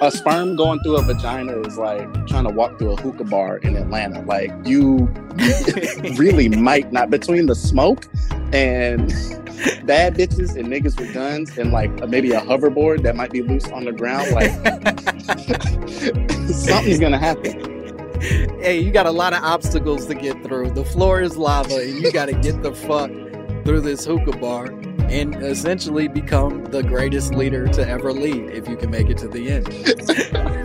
A sperm going through a vagina is like trying to walk through a hookah bar in Atlanta. Like you really might not between the smoke and bad bitches and niggas with guns and like maybe a hoverboard that might be loose on the ground. Like something's gonna happen. Hey, you got a lot of obstacles to get through. The floor is lava, and you got to get the fuck through this hookah bar and essentially become the greatest leader to ever lead if you can make it to the end.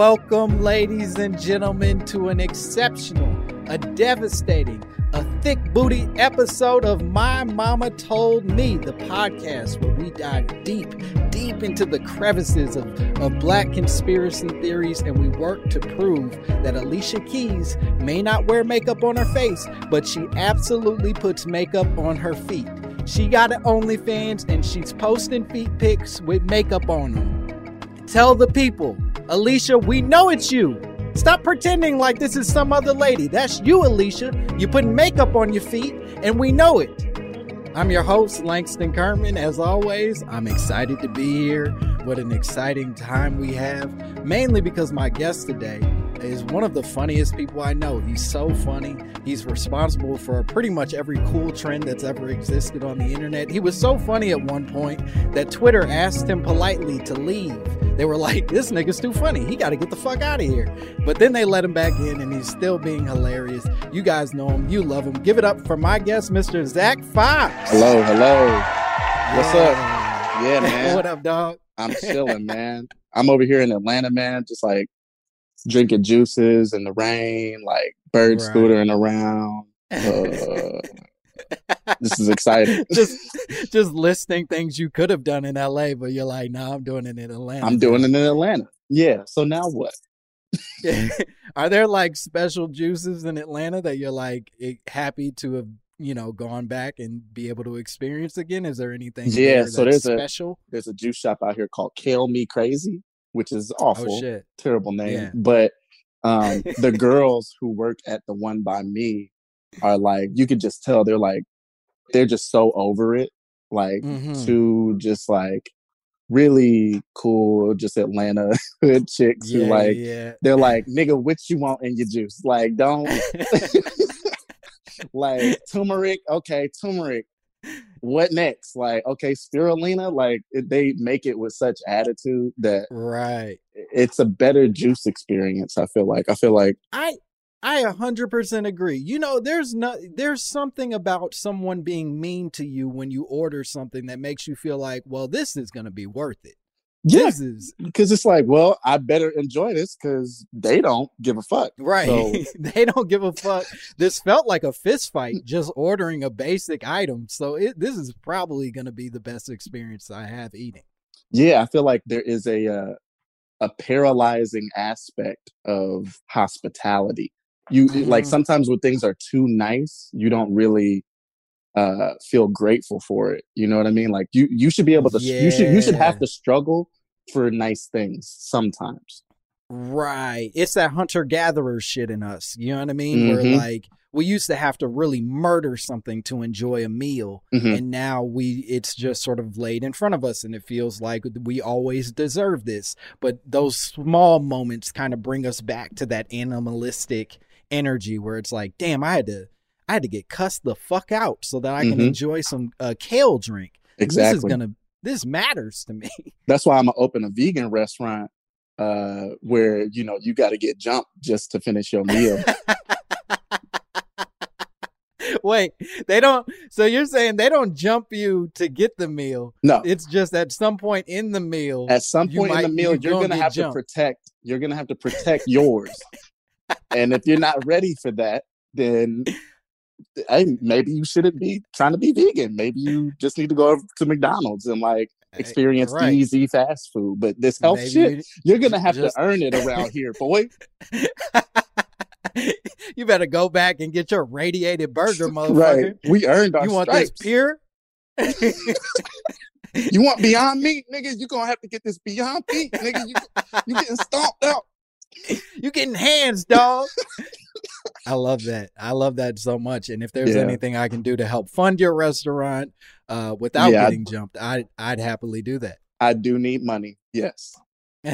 welcome, ladies and gentlemen, to an exceptional, a devastating, a thick booty episode of My Mama Told Me, the podcast where we dive deep, deep into the crevices of, of black conspiracy theories and we work to prove that Alicia Keys may not wear makeup on her face, but she absolutely puts makeup on her feet. She got an OnlyFans and she's posting feet pics with makeup on them. Tell the people, Alicia, we know it's you. Stop pretending like this is some other lady. That's you, Alicia. You put makeup on your feet, and we know it. I'm your host, Langston Kerman. As always, I'm excited to be here. What an exciting time we have, mainly because my guest today is one of the funniest people I know. He's so funny. He's responsible for pretty much every cool trend that's ever existed on the internet. He was so funny at one point that Twitter asked him politely to leave. They were like, this nigga's too funny. He got to get the fuck out of here. But then they let him back in and he's still being hilarious. You guys know him. You love him. Give it up for my guest, Mr. Zach Fox. Hello, hello. What's up? Yeah, man. what up, dog? I'm chilling, man. I'm over here in Atlanta, man, just like drinking juices in the rain, like bird Right. scootering around. Uh, this is exciting. just just listing things you could have done in LA, but you're like, no, I'm doing it in Atlanta. I'm doing it in Atlanta. Yeah. So now what? Are there like special juices in Atlanta that you're like happy to have, you know, gone back and be able to experience again? Is there anything Yeah, there so there's a- special? There's a juice shop out here called Kale Me Crazy, which is awful. Oh shit. terrible name. Yeah. But um, the girls who work at the one by me are like, you could just tell they're like, they're just so over it. Like, Mhm. two just like really cool, just Atlanta hood chicks Yeah, who like, yeah. they're like, nigga, what you want in your juice? Like, don't, like, turmeric, okay, turmeric. What next? Like, okay, spirulina. Like, they make it with such attitude that right. it's a better juice experience. I feel like. I feel like I I a hundred percent agree. You know, there's no there's something about someone being mean to you when you order something that makes you feel like, well, this is gonna be worth it. Yeah, because it's like, well, I better enjoy this because they don't give a fuck. right. So, they don't give a fuck. This felt like a fist fight just ordering a basic item. So it, this is probably going to be the best experience I have eating. yeah, I feel like there is a uh, a paralyzing aspect of hospitality. You like Mhm. sometimes when things are too nice, you don't really uh feel grateful for it. You know what I mean? Like you you should be able to Yeah. you should you should have to struggle for nice things sometimes. Right. It's that hunter gatherer shit in us. You know what I mean? Mhm. Where like we used to have to really murder something to enjoy a meal. Mhm. And now we it's just sort of laid in front of us and it feels like we always deserve this. But those small moments kind of bring us back to that animalistic energy where it's like, damn, I had to I had to get cussed the fuck out so that I can Mhm. enjoy some uh, kale drink. This is Exactly. gonna this matters to me. That's why I'm gonna open a vegan restaurant uh where you know you got to get jumped just to finish your meal. Wait, they don't. So you're saying they don't jump you to get the meal? No, It's just at some point in the meal. at some point in the meal, you you're gonna gonna have jumped. to protect. You're gonna have to protect yours. and if you're not ready for that, then hey, maybe you shouldn't be trying to be vegan. Maybe you just need to go over to McDonald's and like eh, experience right. easy fast food. But this health Maybe shit, you- you're gonna have just- to earn it around here, boy. you better go back and get your radiated burger, motherfucker. right? We earned our You want stripes. this pure? You want Beyond Meat, nigga? You gonna have to get this Beyond Meat, nigga. You you getting stomped out. you getting hands, dog. I love that. I love that so much. And if there's Yeah. anything I can do to help fund your restaurant uh, without Yeah, I- getting jumped, I'd I'd happily do that. I do need money. Yes.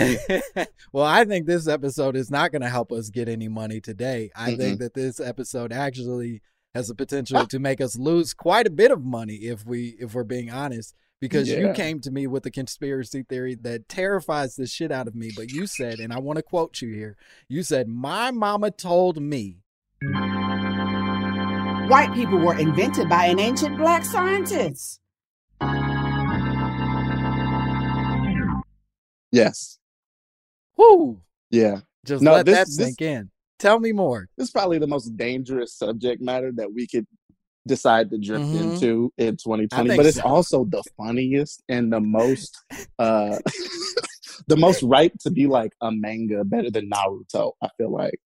well, I think this episode is not going to help us get any money today. I think that this episode actually has the potential to make us lose quite a bit of money if we if we're being honest because you came to me with a conspiracy theory that terrifies the shit out of me, but you said and I want to quote you here. You said my mama told me White people were invented by an ancient black scientist. Yes. Whoo, Yeah. just No, let this- that this- sink in. Tell me more. This is probably the most dangerous subject matter that we could decide to drift Mhm. into in 2020. But it's so. also the funniest and the most uh the most ripe to be like a manga better than Naruto, I feel like.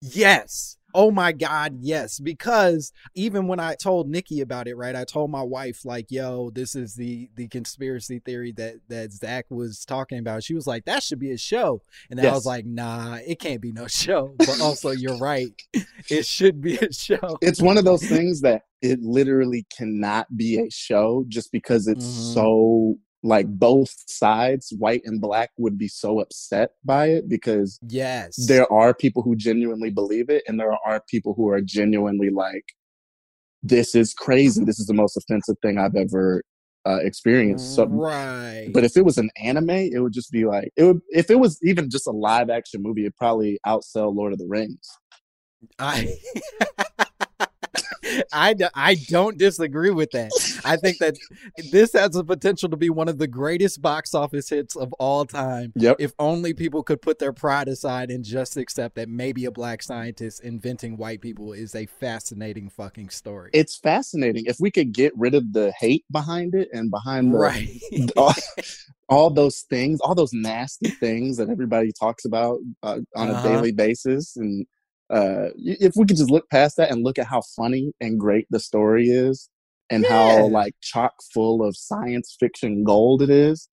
Yes. Oh my God, yes. Because even when I told Nikki about it, right, I told my wife, like, yo, this is the the conspiracy theory that that Zach was talking about. She was like, that should be a show. And then I was like, nah, it can't be no show. But also you're right. It should be a show. It's one of those things that it literally cannot be a show just because it's Mhm. so like both sides, white and black, would be so upset by it because Yes. there are people who genuinely believe it and there are people who are genuinely like this is crazy this is the most offensive thing i've ever uh, experienced so right. but if it was an anime it would just be like it would if it was even just a live action movie it'd probably outsell lord of the rings I. I, I don't disagree with that. I think that this has the potential to be one of the greatest box office hits of all time. yep If only people could put their pride aside and just accept that maybe a black scientist inventing white people is a fascinating fucking story. it's fascinating if we could get rid of the hate behind it and behind the, right. all, all those things all those nasty things that everybody talks about uh, on Uh-huh. a daily basis and uh, if we could just look past that and look at how funny and great the story is and Yeah. how like chock full of science fiction gold it is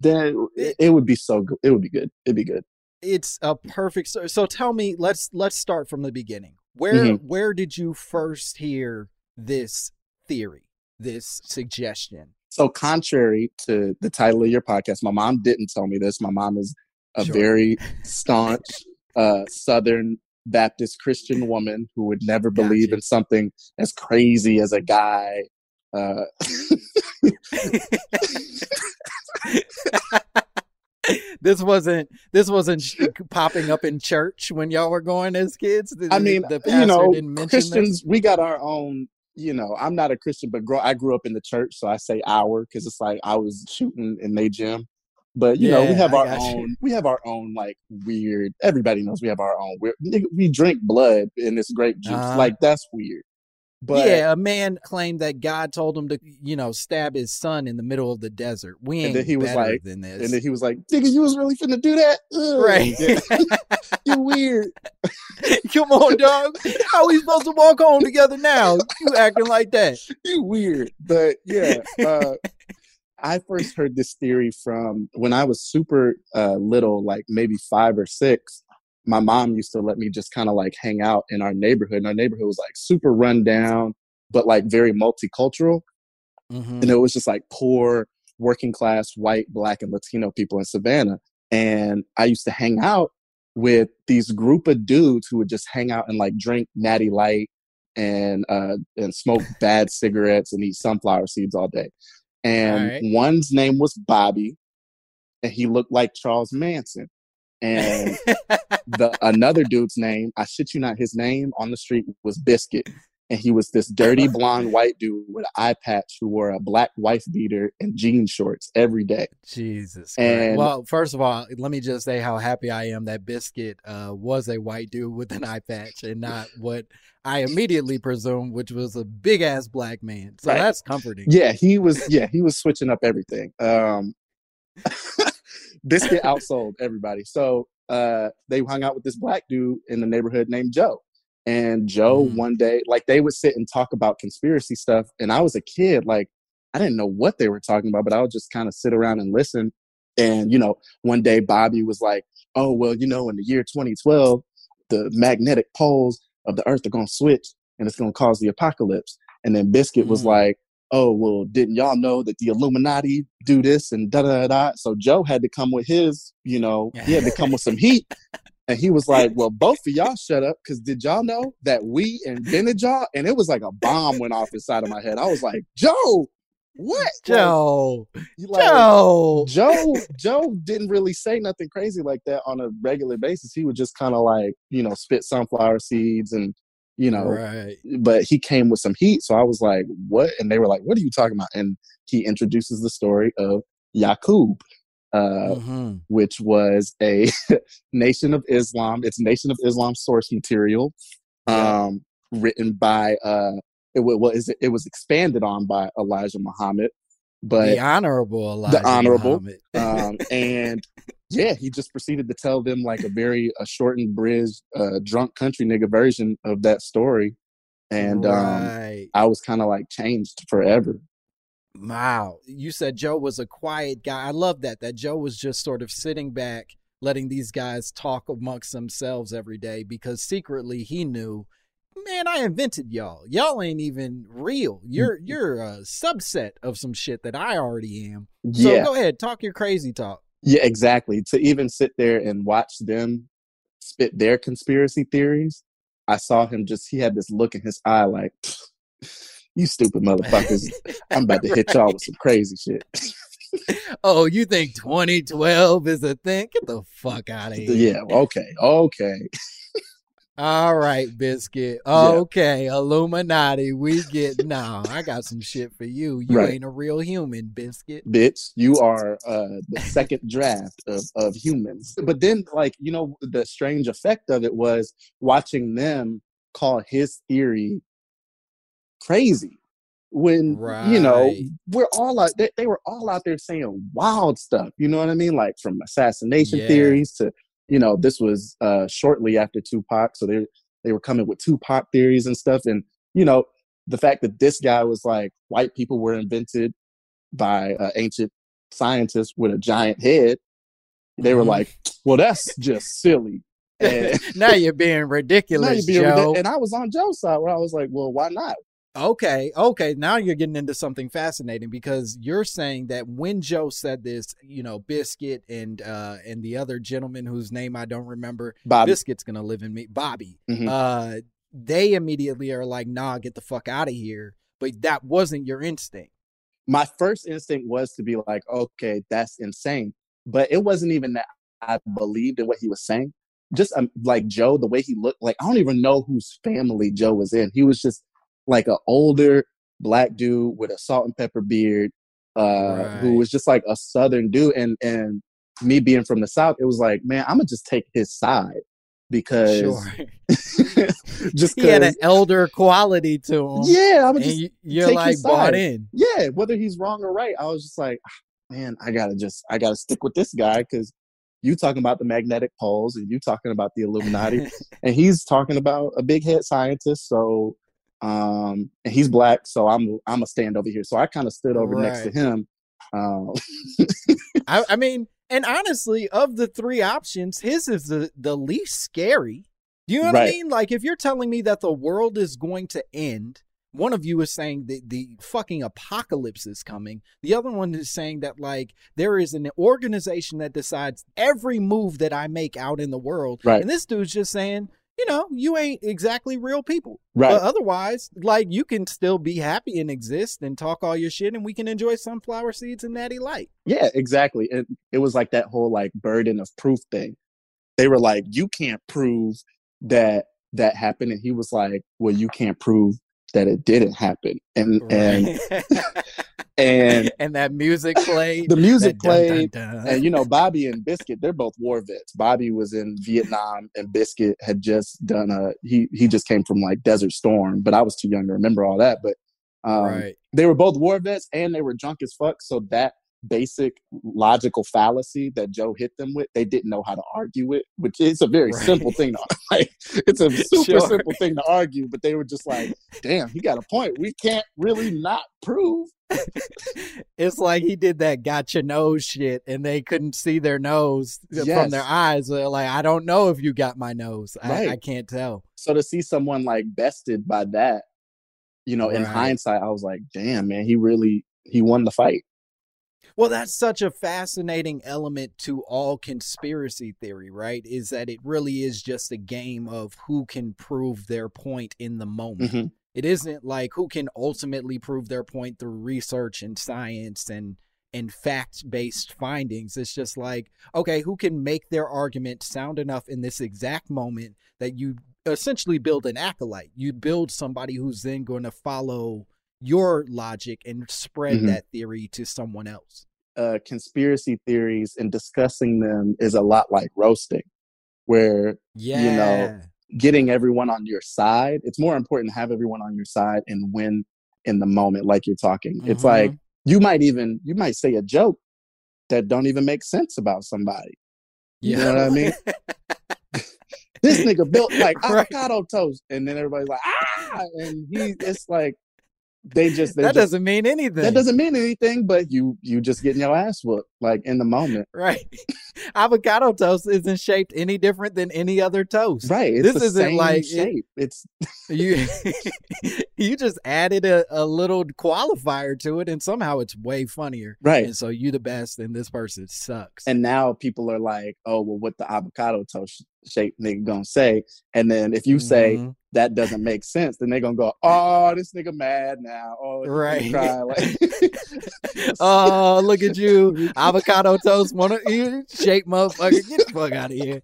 then it, it would be so good it would be good it'd be good it's a perfect story. So tell me, let's let's start from the beginning. Where Mhm. where did you first hear this theory, this suggestion? so contrary to the title of your podcast my mom didn't tell me this my mom is a Sure. very staunch uh, southern baptist christian woman who would never believe Gotcha. in something as crazy as a guy uh, this wasn't this wasn't popping up in church when y'all were going as kids. The- i mean the you know didn't mention christians we got our own you know i'm not a christian but grow, i grew up in the church so i say our because it's like i was shooting in their gym But you know, we have I our got you. own. We have our own like weird. Everybody knows we have our own weird. We drink blood in this grape juice. Uh-huh. Like that's weird. But yeah, a man claimed that God told him to, you know, stab his son in the middle of the desert. We And then he was like- than this. and then he was like, "Nigga, you was really finna do that? Ugh. right. you weird." Come on, dog. How we supposed to walk home together now? You acting like that. you weird. But yeah, uh, I first heard this theory from when I was super uh, little, like maybe five or six. My mom used to let me just kind of like hang out in our neighborhood. And our neighborhood was like super run down, but like very multicultural. Mhm. And it was just like poor, working class, white, black, and Latino people in Savannah. And I used to hang out with these group of dudes who would just hang out and like drink natty light and uh and smoke bad cigarettes and eat sunflower seeds all day. And Alright. one's name was Bobby, and he looked like Charles Manson. And the another dude's name, I shit you not, his name on the street was Biscuit. And he was this dirty blonde white dude with an eye patch who wore a black wife beater and jean shorts every day. Jesus. Christ. And- well, first of all, let me just say how happy I am that Biscuit uh, was a white dude with an eye patch and not what I immediately presumed, which was a big ass black man. So Right. that's comforting. Yeah, he was yeah, he was switching up everything. Um Biscuit outsold everybody. So uh they hung out with this black dude in the neighborhood named Joe. And Joe Mhm. one day, like they would sit and talk about conspiracy stuff. And I was a kid, like I didn't know what they were talking about, but I would just kind of sit around and listen. And you know, one day Bobby was like, "Oh well, you know, in the year 2012, the magnetic poles of the Earth are gonna switch, and it's gonna cause the apocalypse." And then Biscuit was Mm. like, "Oh well, didn't y'all know that the Illuminati do this and da da?" da?" So Joe had to come with his, you know, he had to come with some heat. And he was like, "Well, both of y'all shut up, because did y'all know that we invented y'all?" And it was like a bomb went off inside of my head. I was like, "Joe, what? Joe, like- Joe. Joe Joe didn't really say nothing crazy like that on a regular basis. He would just kind of like, you know, spit sunflower seeds and you know, right. but he came with some heat. So I was like, what? And they were like, what are you talking about? And he introduces the story of Yaqub, uh, Mhm. which was a Nation of Islam. It's Nation of Islam source material, Yeah. um, written by, uh, it, wa- well, is it, was expanded on by Elijah Muhammad, but the honorable Elijah honorable, Muhammad. um, and yeah, he just proceeded to tell them like a very a shortened, bridge, uh, drunk country nigga version of that story, and um. I was kind of like changed forever. Wow. You said Joe was a quiet guy. I love that. That Joe was just sort of sitting back, letting these guys talk amongst themselves every day because secretly he knew, man, I invented y'all. Y'all ain't even real. Mm-hmm. You're you're a subset of some shit that I already am. So yeah, go ahead, talk your crazy talk. yeah, exactly. To even sit there and watch them spit their conspiracy theories, I saw him just. He had this look in his eye, like. You stupid motherfuckers! I'm about to hit y'all with some crazy shit. Oh, you think 2012 is a thing? Get the fuck out of here. yeah, okay, okay. All right, Biscuit. Yeah. Okay, Illuminati. We get no. I got some shit for you. You Right. ain't a real human, Biscuit. bitch you are uh the second draft of of humans but then like you know the strange effect of it was watching them call his theory crazy when you know we're all out they, they were all out there saying wild stuff you know what i mean like from assassination Yeah. theories to you know this was uh shortly after tupac so they they were coming with tupac theories and stuff and you know the fact that this guy was like white people were invented by uh, ancient scientists with a giant head they were Mhm. like well that's just silly and now you're being now ridiculous, you're being Joe. and i was on joe's side where i was like well why not Okay, okay. Now you're getting into something fascinating because you're saying that when Joe said this, you know, Biscuit and uh and the other gentleman whose name I don't remember, Bobby. Biscuit's gonna live in me, Bobby. Mhm. Uh, they immediately are like, "Nah, get the fuck out of here." But that wasn't your instinct. my first instinct was to be like, okay, that's insane. But it wasn't even that I believed in what he was saying. Just um, like Joe, the way he looked, like I don't even know whose family Joe was in. He was just like an older black dude with a salt and pepper beard, uh, who was just like a southern dude. And and me being from the south, it was like, man, I'm gonna just take his side because Sure. just he had an elder quality to him. yeah, I'm just you, you're like bought in. yeah, whether he's wrong or right, I was just like, "Ah, man, I gotta just I gotta stick with this guy because you talking about the magnetic poles and you talking about the Illuminati, and he's talking about a big head scientist. So, um, and he's black, so I'm I'm a stand over here. So I kind of stood over next to him. Um, I, I mean, and honestly, of the three options, his is the, the least scary. Do you know what I mean? Like, if you're telling me that the world is going to end, one of you is saying that the fucking apocalypse is coming. The other one is saying that, like, there is an organization that decides every move that I make out in the world. Right. And this dude's just saying, you know, you ain't exactly real people. right. But otherwise, like, you can still be happy and exist and talk all your shit, and we can enjoy sunflower seeds and natty light. Yeah, exactly. It it was like that whole like burden of proof thing. They were like, you can't prove that that happened, and he was like, well, you can't prove that it didn't happen. And and and and that music played. the music that dun, played, dun, dun. and you know, Bobby and Biscuit, they're both war vets. Bobby was in Vietnam, and Biscuit had just done a he he just came from like Desert Storm, but I was too young to remember all that. But um, right. they were both war vets and they were drunk as fuck. So that basic logical fallacy that Joe hit them with, they didn't know how to argue it, which is a very Right. simple thing to like. It's a super Sure. simple thing to argue, but they were just like, "Damn, he got a point. We can't really not prove." It's like he did that gotcha nose shit, and they couldn't see their nose from their eyes. They're like, I don't know if you got my nose. I, Right. I can't tell. So to see someone like bested by that, you know, in hindsight, I was like, "Damn, man, he really he won the fight." Well, that's such a fascinating element to all conspiracy theory, right? Is that it really is just a game of who can prove their point in the moment. Mhm. It isn't like who can ultimately prove their point through research and science and and fact-based findings. It's just like, okay, who can make their argument sound enough in this exact moment that you essentially build an acolyte. You build somebody who's then going to follow your logic and spread Mhm. that theory to someone else. uh, conspiracy theories and discussing them is a lot like roasting, where Yeah. You know getting everyone on your side, it's more important to have everyone on your side and win in the moment, like you're talking. It's Mhm. like you might even you might say a joke that don't even make sense about somebody. You know what I mean? This nigga built like Right. avocado toast, and then everybody's like, ah, and he, it's like they just they that just, doesn't mean anything. that doesn't mean anything, but you you just getting your ass whooped like in the moment. right. Avocado toast isn't shaped any different than any other toast. Right. It's This isn't like- it- shape. It's You you just added a, a little qualifier to it and somehow it's way funnier. right. And so you the best and this person sucks. And now people are like, oh, well, what the avocado toast shape nigga gonna say? And then if you say Mhm. that doesn't make sense, then they're gonna go, oh, this nigga mad now. Oh, Right. Like, oh, look at you. Avocado toast, one of you shape motherfucker. Get the fuck out of here.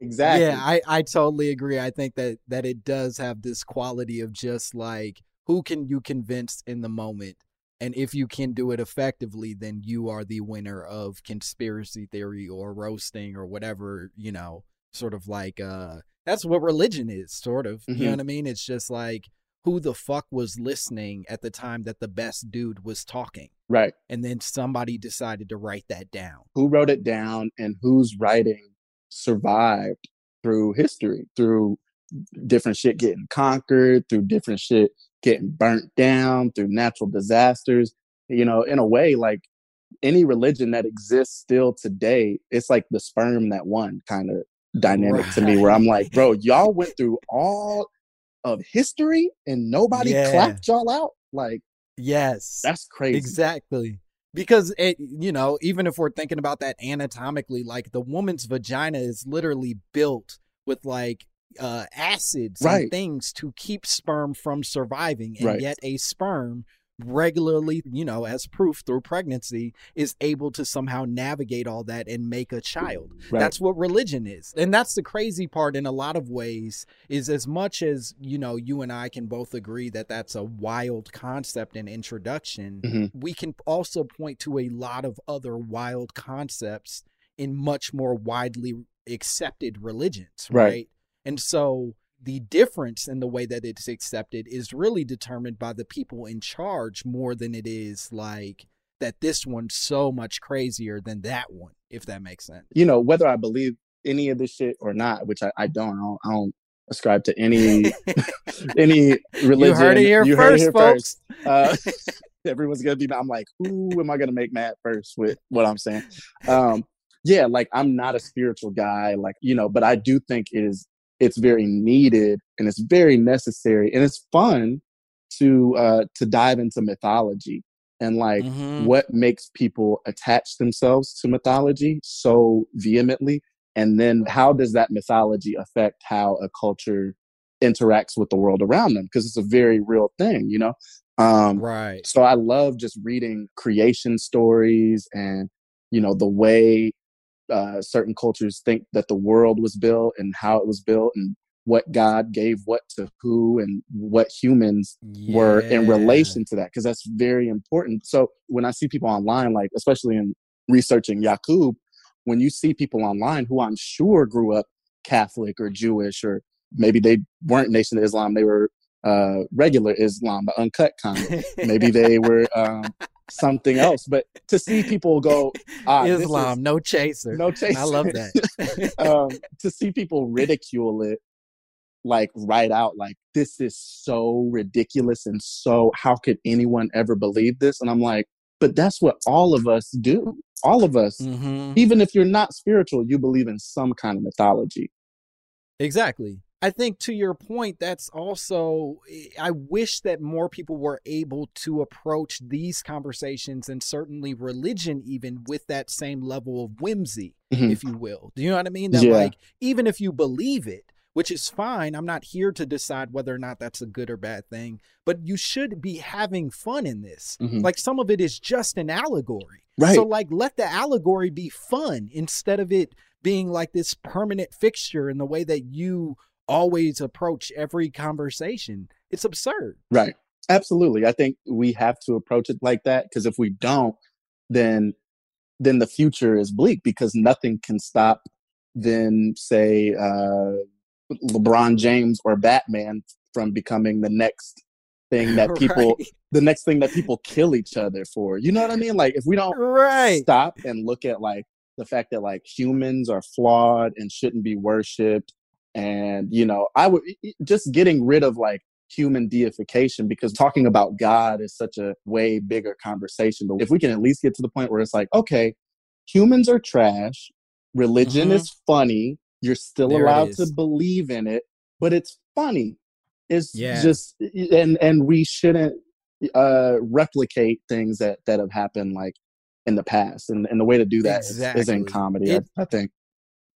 exactly. Yeah, I, I totally agree. I think that that it does have this quality of just like who can you convince in the moment. And if you can do it effectively, then you are the winner of conspiracy theory or roasting or whatever, you know, sort of like uh that's what religion is, sort of. You know Mhm. what I mean? It's just like who the fuck was listening at the time that the best dude was talking. right. And then somebody decided to write that down. Who wrote it down and whose writing survived through history, through different shit getting conquered, through different shit getting burnt down, through natural disasters. You know, in a way, like any religion that exists still today, it's like the sperm that won kind of dynamic to me, where I'm like, bro, y'all went through all of history and nobody Yeah. clapped y'all out. Like, Yes. that's crazy. Exactly. Because it, you know, even if we're thinking about that anatomically, like the woman's vagina is literally built with like uh acids Right. and things to keep sperm from surviving, and Right. yet a sperm regularly, you know, as proof through pregnancy, is able to somehow navigate all that and make a child. Right. That's what religion is. And that's the crazy part in a lot of ways is as much as, you know, you and I can both agree that that's a wild concept and introduction, Mhm. we can also point to a lot of other wild concepts in much more widely accepted religions, Right. right? And so the difference in the way that it's accepted is really determined by the people in charge more than it is like that this one's so much crazier than that one, if that makes sense. you know, whether I believe any of this shit or not, which I, I don't, I don't, I don't ascribe to any any religion. You heard it here You first, here folks. first. Uh, everyone's gonna be. I'm like, who am I gonna make mad first with what I'm saying? Um, yeah, like I'm not a spiritual guy, like you know, but I do think it is it's very needed and it's very necessary and it's fun to uh to dive into mythology and like Mhm. what makes people attach themselves to mythology so vehemently and then how does that mythology affect how a culture interacts with the world around them because it's a very real thing you know um Right. so i love just reading creation stories and you know the way uh, certain cultures think that the world was built and how it was built and what god gave what to who and what humans were in relation to that because that's very important. So when i see people online like especially in researching yakub when you see people online who i'm sure grew up catholic or jewish or maybe they weren't nation of islam they were uh regular islam the uncut kind. Maybe they were um something else but to see people go ah, this is- Islam, no chaser. no chase I love that. um, to see people ridicule it like right out like this is so ridiculous and so how could anyone ever believe this and i'm like but that's what all of us do all of us Mhm. even if you're not spiritual you believe in some kind of mythology Exactly. I think to your point, that's also, I wish that more people were able to approach these conversations and certainly religion, even with that same level of whimsy, Mhm. if you will. Do you know what I mean? That, Yeah. like, even if you believe it, which is fine, I'm not here to decide whether or not that's a good or bad thing, but you should be having fun in this. Mhm. Like, some of it is just an allegory. right So like let the allegory be fun instead of it being like this permanent fixture in the way that you always approach every conversation. It's absurd. Right. Absolutely. I think we have to approach it like that because if we don't, then then the future is bleak because nothing can stop then say uh LeBron James or Batman from becoming the next thing that people Right. the next thing that people kill each other for. You know what I mean? Like if we don't Right. stop and look at like the fact that like humans are flawed and shouldn't be worshipped and you know i would just getting rid of like human deification because talking about god is such a way bigger conversation but if we can at least get to the point where it's like okay humans are trash religion Mhm. is funny you're still There allowed to believe in it but it's funny it's Yeah. just and and we shouldn't uh replicate things that that have happened like in the past and, and the way to do that is, is Exactly. in comedy It- I, I think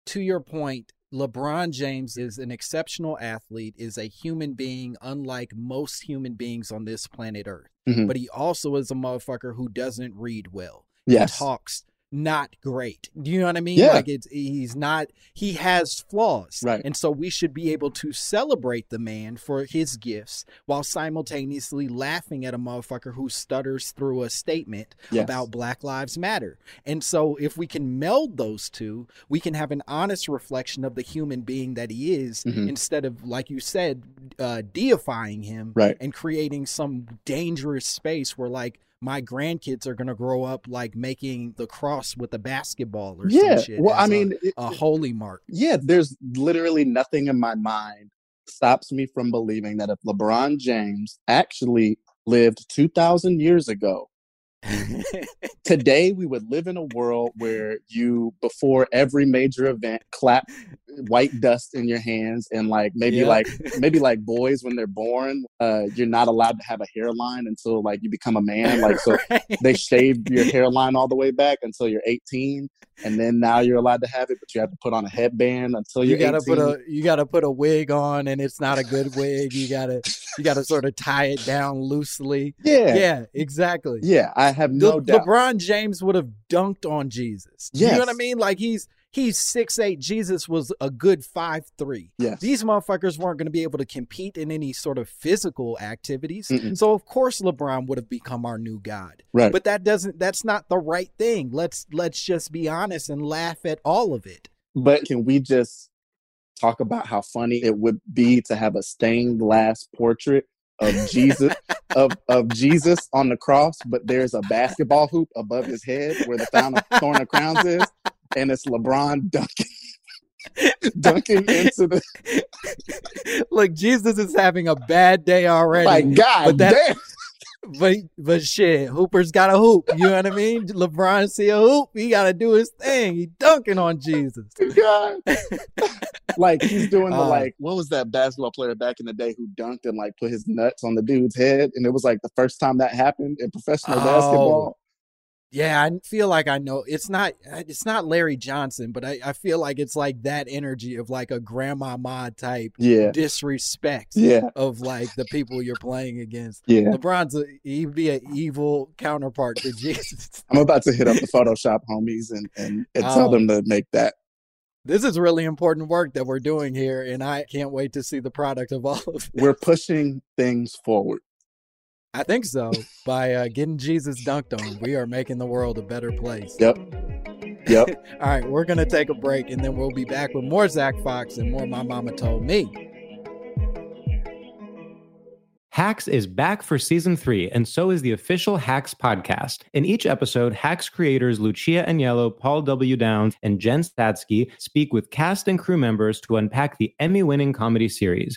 To your point, LeBron James is an exceptional athlete, is a human being unlike most human beings on this planet Earth. Mhm. But he also is a motherfucker who doesn't read well. yes He talks not great. Do you know what I mean? Yeah. Like it's he's not he has flaws. Right. And so we should be able to celebrate the man for his gifts while simultaneously laughing at a motherfucker who stutters through a statement Yes. about Black Lives Matter. And so if we can meld those two, we can have an honest reflection of the human being that he is Mhm. instead of like you said uh deifying him Right. and creating some dangerous space where like my grandkids are gonna grow up like making the cross with a basketball or yeah some shit. well i as a- mean it- a, holy mark. yeah there's literally nothing in my mind stops me from believing that if lebron james actually lived 2000 years ago today we would live in a world where you before every major event clap white dust in your hands and like maybe Yeah. like maybe like boys when they're born uh you're not allowed to have a hairline until like you become a man like so Right. they shave your hairline all the way back until you're 18 and then now you're allowed to have it but you have to put on a headband until you gotta 18 put a you gotta put a wig on and it's not a good wig you gotta you gotta sort of tie it down loosely. Yeah. Yeah, exactly. Yeah i have Le- no doubt. Lebron james would have dunked on jesus. You know what i mean? Like he's he's six eight. Jesus was a good five three. Yes. These motherfuckers weren't going to be able to compete in any sort of physical activities. Mm-mm. so of course lebron would have become our new god. Right. But that doesn't that's not the right thing. Let's let's just be honest and laugh at all of it. But can we just talk about how funny it would be to have a stained glass portrait of Jesus of of Jesus on the cross, but there's a basketball hoop above his head where the Thorn of, Thorn of Crowns is, and it's LeBron dunking dunking into the Look, Jesus is having a bad day already. my God but that- damn. But but shit, Hooper's got a hoop. You know what I mean? LeBron see a hoop, he got to do his thing. He dunking on Jesus. God. like he's doing the Uh, like what was that basketball player back in the day who dunked and like put his nuts on the dude's head and it was like the first time that happened in professional Oh. basketball. Yeah, I feel like I know it's not it's not Larry Johnson, but I, I feel like it's like that energy of like a grandma ma type Yeah. disrespect Yeah. of like the people you're playing against. Yeah. LeBron's a, he'd be an evil counterpart to Jesus. I'm about to hit up the Photoshop homies and, and, and tell Oh. them to make that. This is really important work that we're doing here, and I can't wait to see the product of all of it. We're pushing things forward. I think so. By uh, getting Jesus dunked on, we are making the world a better place. Yep. Yep. All right, we're going to take a break, and then we'll be back with more Zach Fox and more My Mama Told Me. Hacks is back for season three, and so is the official Hacks podcast. In each episode, Hacks creators Lucia Aniello, Paul W. Downs, and Jen Statsky speak with cast and crew members to unpack the Emmy winning comedy series.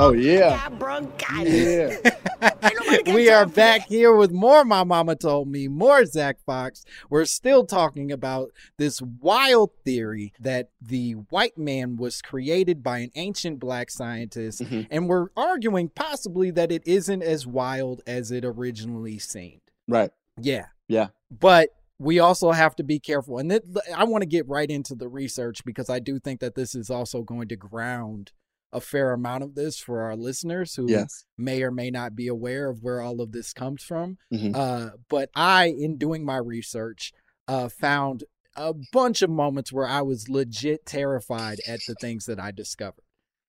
Oh yeah. Yeah. we are back here with more My Mama Told Me, more Zach Fox. We're still talking about this wild theory that the white man was created by an ancient black scientist, Mhm. and we're arguing possibly that it isn't as wild as it originally seemed. Right. Yeah. Yeah. But we also have to be careful. And th- I want to get right into the research because I do think that this is also going to ground a fair amount of this for our listeners who Yes. may or may not be aware of where all of this comes from. Mhm. Uh, but I, in doing my research, uh, found a bunch of moments where I was legit terrified at the things that I discovered.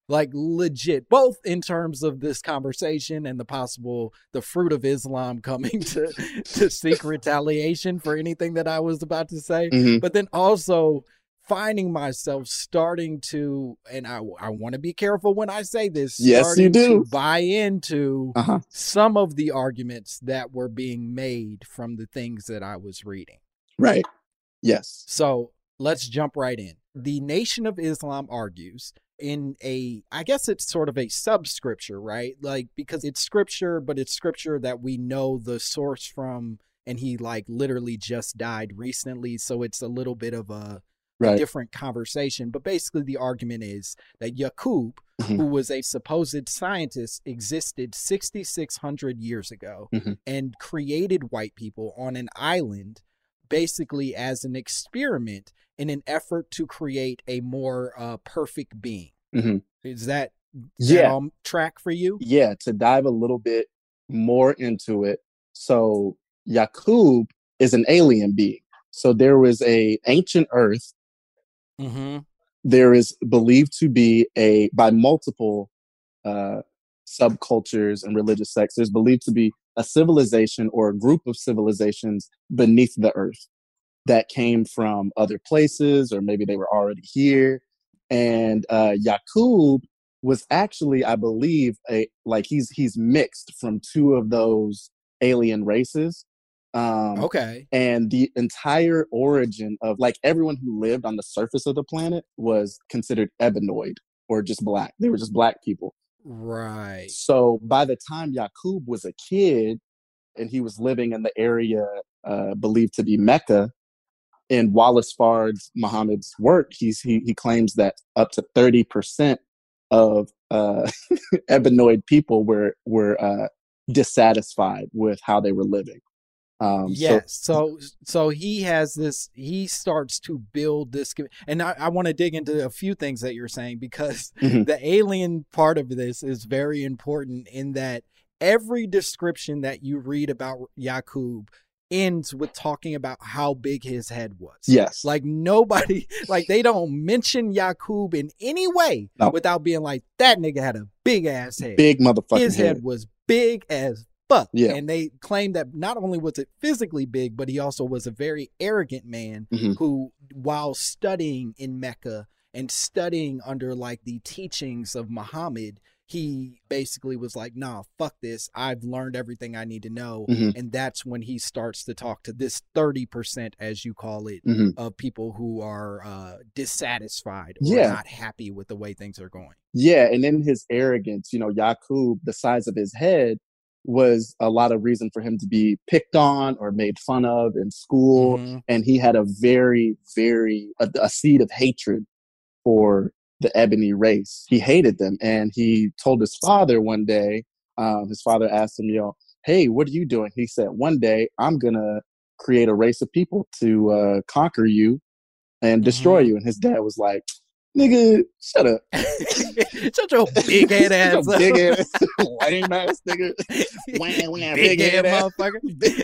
Like legit, both in terms of this conversation and the possible the fruit of Islam coming to to seek retaliation for anything that I was about to say, Mhm. but then also finding myself starting to, and I I want to be careful when I say this. Yes, you do. buy into Uh-huh. some of the arguments that were being made from the things that I was reading. Right. Yes. So let's jump right in. The Nation of Islam argues in a, I guess it's sort of a subscripture, right? Like, because it's scripture, but it's scripture that we know the source from, and he like literally just died recently. So it's a little bit of a, a Right. different conversation. But basically, the argument is that Yaqub, Mhm. who was a supposed scientist, existed 6,600 years ago Mhm. and created white people on an island basically as an experiment in an effort to create a more uh, perfect being. Mhm. Is that, Yeah. on track for you? Yeah. To dive a little bit more into it. So Yakub is an alien being. So there was a ancient Earth. Mm-hmm. There is believed to be a by multiple uh, subcultures and religious sects. There's believed to be a civilization or a group of civilizations beneath the Earth that came from other places, or maybe they were already here. And uh, Yakub was actually, I believe, a like he's he's mixed from two of those alien races. Um, Okay. and the entire origin of like everyone who lived on the surface of the planet was considered ebenoid or just black. They were just black people. Right. So by the time Yaqub was a kid and he was living in the area uh, believed to be Mecca, in Wallace Fard's Muhammad's work, he's, he, he claims that up to 30% of uh, ebenoid people were, were uh, dissatisfied with how they were living. Um, yes. So, so he has this. He starts to build this, and I, I want to dig into a few things that you're saying because Mhm. the alien part of this is very important. In that every description that you read about Yakub ends with talking about how big his head was. Yes. Like nobody, like they don't mention Yakub in any way No. without being like that nigga had a big ass head big motherfucking his head head. was big as fuck. Yeah. And they claim that not only was it physically big, but he also was a very arrogant man Mhm. who, while studying in Mecca and studying under like the teachings of Muhammad, he basically was like, nah, fuck this. I've learned everything I need to know. Mhm. And that's when he starts to talk to this 30%, as you call it, Mhm. of people who are uh, dissatisfied or Yeah. not happy with the way things are going. Yeah, and in his arrogance, you know, Yakub, the size of his head was a lot of reason for him to be picked on or made fun of in school. Mhm. And he had a very, very, a, a seed of hatred for the ebony race. He hated them. And he told his father one day, um, his father asked him, you know, hey, what are you doing? He said, one day I'm going to create a race of people to uh, conquer you and destroy Mhm. you. And his dad was like, nigga, shut up. Shut your big head ass up. big ass, lame ass nigga. Wham, wham, big big head head motherfucker.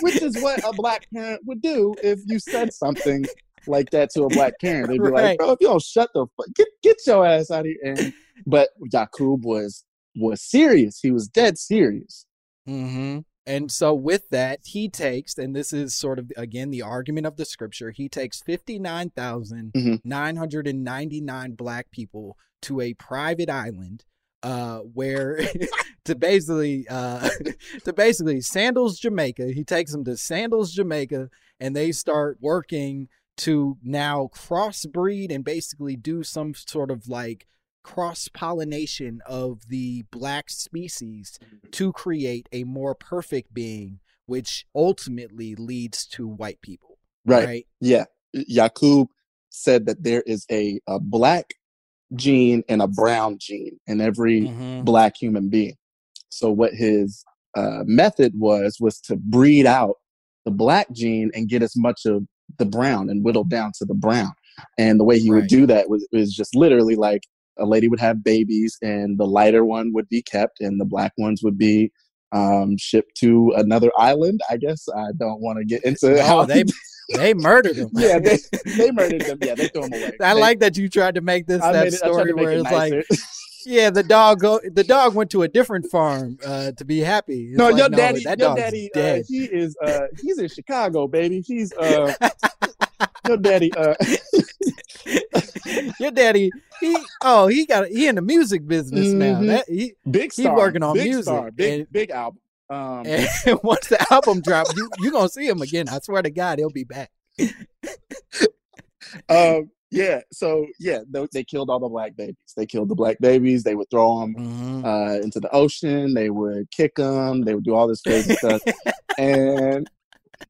Which is what a black parent would do if you said something like that to a black parent. They'd be Right. like, bro, if you don't shut the fuck, get, get your ass out of here. And, but Yakub was, was serious. He was dead serious. hmm And so with that, he takes, and this is sort of again the argument of the scripture. He takes fifty nine thousand nine hundred and ninety nine black people to a private island, uh, where to basically, uh, to basically Sandals, Jamaica. He takes them to Sandals, Jamaica, and they start working to now crossbreed and basically do some sort of like cross pollination of the black species to create a more perfect being, which ultimately leads to white people. Right. Right. Yeah. Yakub said that there is a, a black gene and a brown gene in every Mhm. black human being. So what his uh, method was was to breed out the black gene and get as much of the brown and whittle down to the brown. And the way he would do that was, was just literally like a lady would have babies and the lighter one would be kept and the black ones would be um, shipped to another island. I guess I don't want to get into No, how they they murdered him. yeah, they, they murdered them. Yeah, they threw them away. I They- like that you tried to make this I that it- story where it it's like, yeah, the dog go, the dog went to a different farm uh, to be happy. It's no, like, your daddy, that your daddy, uh, dead. he is, uh, he's in Chicago, baby. He's, uh, your daddy, uh, Your daddy, he oh he got he in the music business now. Mhm. That he big He star, working on big music, star, big, and- big album. Um, and once the album drops, you you gonna see him again. I swear to God, he'll be back. um, yeah. So yeah, they, they killed all the black babies. They killed the black babies. They would throw them Mhm. uh, into the ocean. They would kick them. They would do all this crazy stuff. And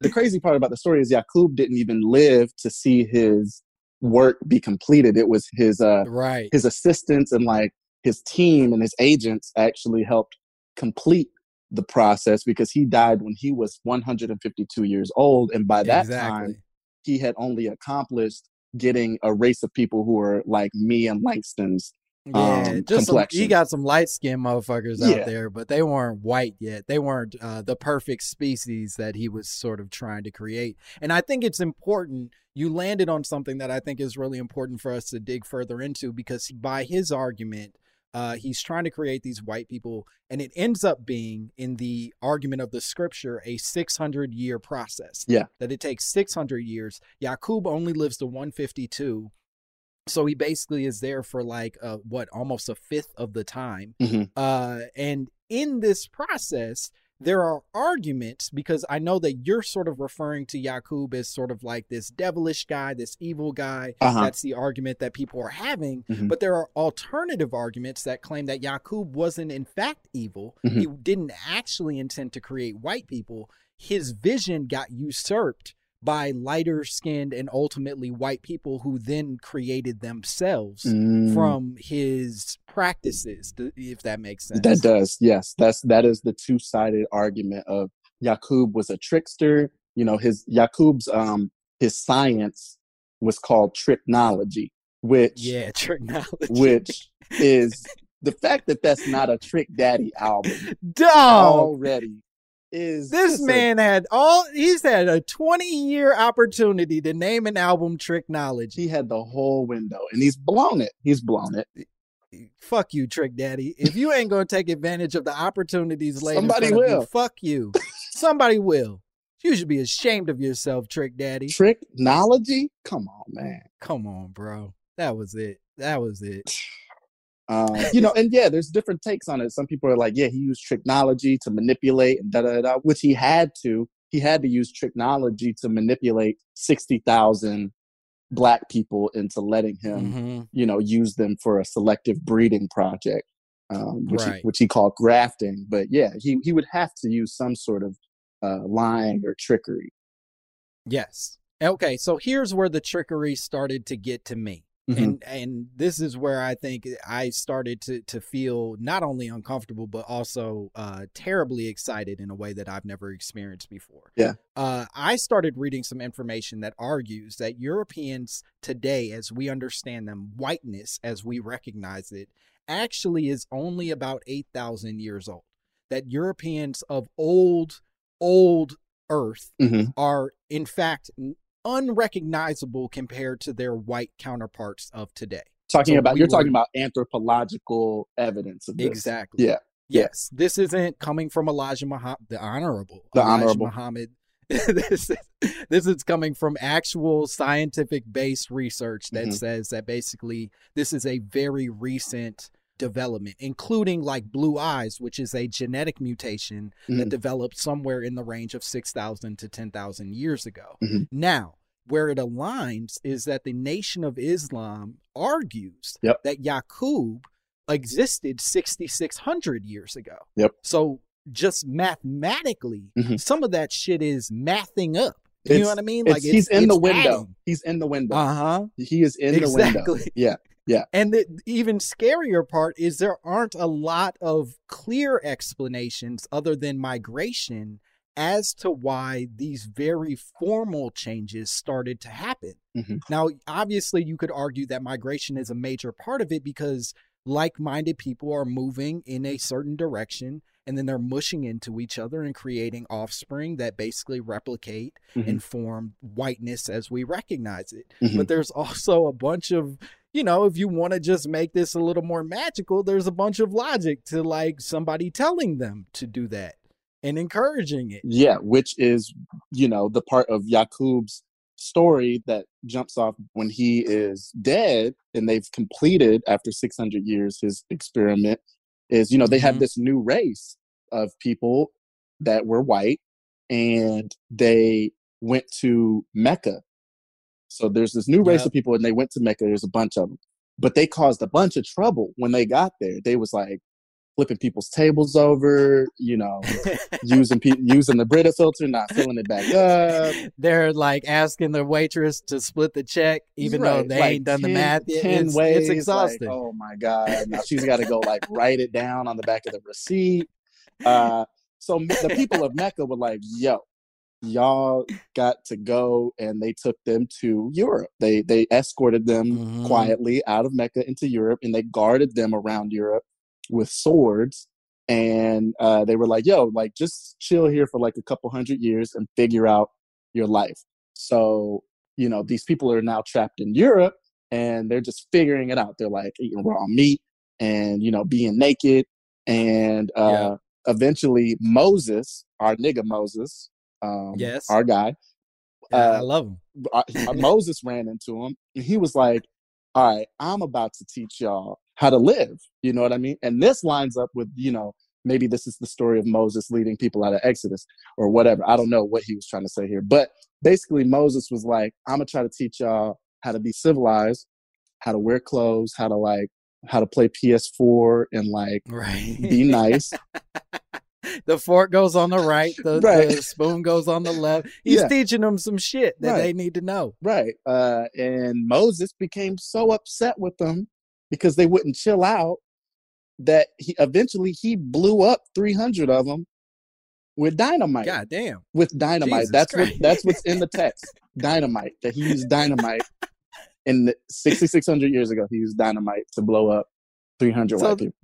the crazy part about the story is Yakub didn't even live to see his work be completed. It was his uh, right. his assistants and like his team and his agents actually helped complete the process because he died when he was 152 years old, and by that time he had only accomplished getting a race of people who are like me and Langston's Yeah, um, just some, he got some light skinned motherfuckers Yeah. out there, but they weren't white yet. They weren't uh, the perfect species that he was sort of trying to create. And I think it's important. You landed on something that I think is really important for us to dig further into because by his argument, uh, he's trying to create these white people, and it ends up being, in the argument of the scripture, a 600 year process. Yeah. That it takes 600 years. Yakub only lives to 152. So he basically is there for like uh, what almost a fifth of the time. Mhm. Uh, and in this process, there are arguments because I know that you're sort of referring to Yakub as sort of like this devilish guy, this evil guy. Uh-huh. That's the argument that people are having. Mhm. But there are alternative arguments that claim that Yakub wasn't in fact evil. Mhm. He didn't actually intend to create white people. His vision got usurped by lighter skinned and ultimately white people who then created themselves Mm. from his practices, if that makes sense. That does, yes. That's that is the two sided argument of Yakub was a trickster. You know, his Yakub's um his science was called tricknology, which Yeah, tricknology. which is the fact that that's not a Trick Daddy album dog. already is This just a- man had all he's had a 20 year opportunity to name an album trick knowledge he had the whole window and he's blown it. He's blown it. Fuck you, Trick Daddy. If you ain't gonna take advantage of the opportunities laid Somebody of you, will. fuck you. Somebody will. You should be ashamed of yourself, Trick Daddy. Tricknology? Come on, man. Come on, bro. That was it. That was it. Um, you know, and yeah, there's different takes on it. Some people are like, yeah, he used tricknology to manipulate and da da da, which he had to. He had to use tricknology to manipulate sixty thousand black people into letting him, Mhm. you know, use them for a selective breeding project, um, which Right. he, which he called grafting. But yeah, he he would have to use some sort of uh, lying or trickery. Yes. Okay, so here's where the trickery started to get to me. Mhm. And and this is where I think I started to to feel not only uncomfortable but also uh terribly excited in a way that I've never experienced before. Yeah. Uh I started reading some information that argues that Europeans today as we understand them, whiteness as we recognize it, actually is only about 8,000 years old. That Europeans of old old earth Mhm. are in fact unrecognizable compared to their white counterparts of today. Talking So about we you're were- talking about anthropological evidence of this. Exactly. Yeah. Yeah. Yes. This isn't coming from Elijah Muhammad, the honorable. The Elijah honorable. Muhammad. this, is, this is coming from actual scientific based research that Mhm. says that basically this is a very recent development, including like blue eyes, which is a genetic mutation that Mhm. developed somewhere in the range of 6,000 to 10,000 years ago. Mhm. Now, where it aligns is that the Nation of Islam argues Yep. that Yaqub existed 6600 years ago. Yep. So just mathematically, Mhm. some of that shit is mathing up. You know what I mean? It's- he's in the window. adding. He's in the window. Uh-huh. he is in the window. Yeah. Yeah. And the even scarier part is there aren't a lot of clear explanations other than migration as to why these very formal changes started to happen. Mhm. Now, obviously, you could argue that migration is a major part of it because like minded people are moving in a certain direction and then they're mushing into each other and creating offspring that basically replicate Mhm. and form whiteness as we recognize it. Mhm. But there's also a bunch of you know, if you want to just make this a little more magical, there's a bunch of logic to like somebody telling them to do that and encouraging it. Yeah, which is, you know, the part of Yaqub's story that jumps off when he is dead and they've completed after 600 years his experiment is, you know, they have Mhm. this new race of people that were white and they went to Mecca. So there's this new race Yep. of people and they went to Mecca. There's a bunch of them, but they caused a bunch of trouble when they got there. They was like flipping people's tables over, you know, using pe- using the Brita filter, not filling it back up. They're like asking the waitress to split the check, even though they like ain't done the math yet. 10 It's, ways, it's like, exhausting. oh my god! Now she's got to go like write it down on the back of the receipt. Uh, so the people of Mecca were like, "Yo, y'all got to go," and they took them to Europe. They they escorted them Mhm. quietly out of Mecca into Europe, and they guarded them around Europe with swords. And uh, they were like, "Yo, like just chill here for like a couple hundred years and figure out your life." So you know, these people are now trapped in Europe, and they're just figuring it out. They're like eating raw meat and you know being naked, and uh, eventually Moses, our nigga Moses, um, Yes. our guy, Yeah, I uh, love them. uh, Moses ran into him and he was like, All right, I'm about to teach y'all how to live. You know what I mean? And this lines up with, you know, maybe this is the story of Moses leading people out of Exodus or whatever. I don't know what he was trying to say here. But basically, Moses was like, I'm going to try to teach y'all how to be civilized, how to wear clothes, how to like, how to play PS4 and like Right. be nice. the fork goes on the right, the, Right. the spoon goes on the left. He's Yeah. teaching them some shit that Right. they need to know. Right. Uh, and Moses became so upset with them because they wouldn't chill out that he eventually he blew up 300 of them with dynamite. God damn. With dynamite. Jesus that's Christ. what that's what's in the text. dynamite. That he used dynamite in 6600 years ago. He used dynamite to blow up 300 So white people.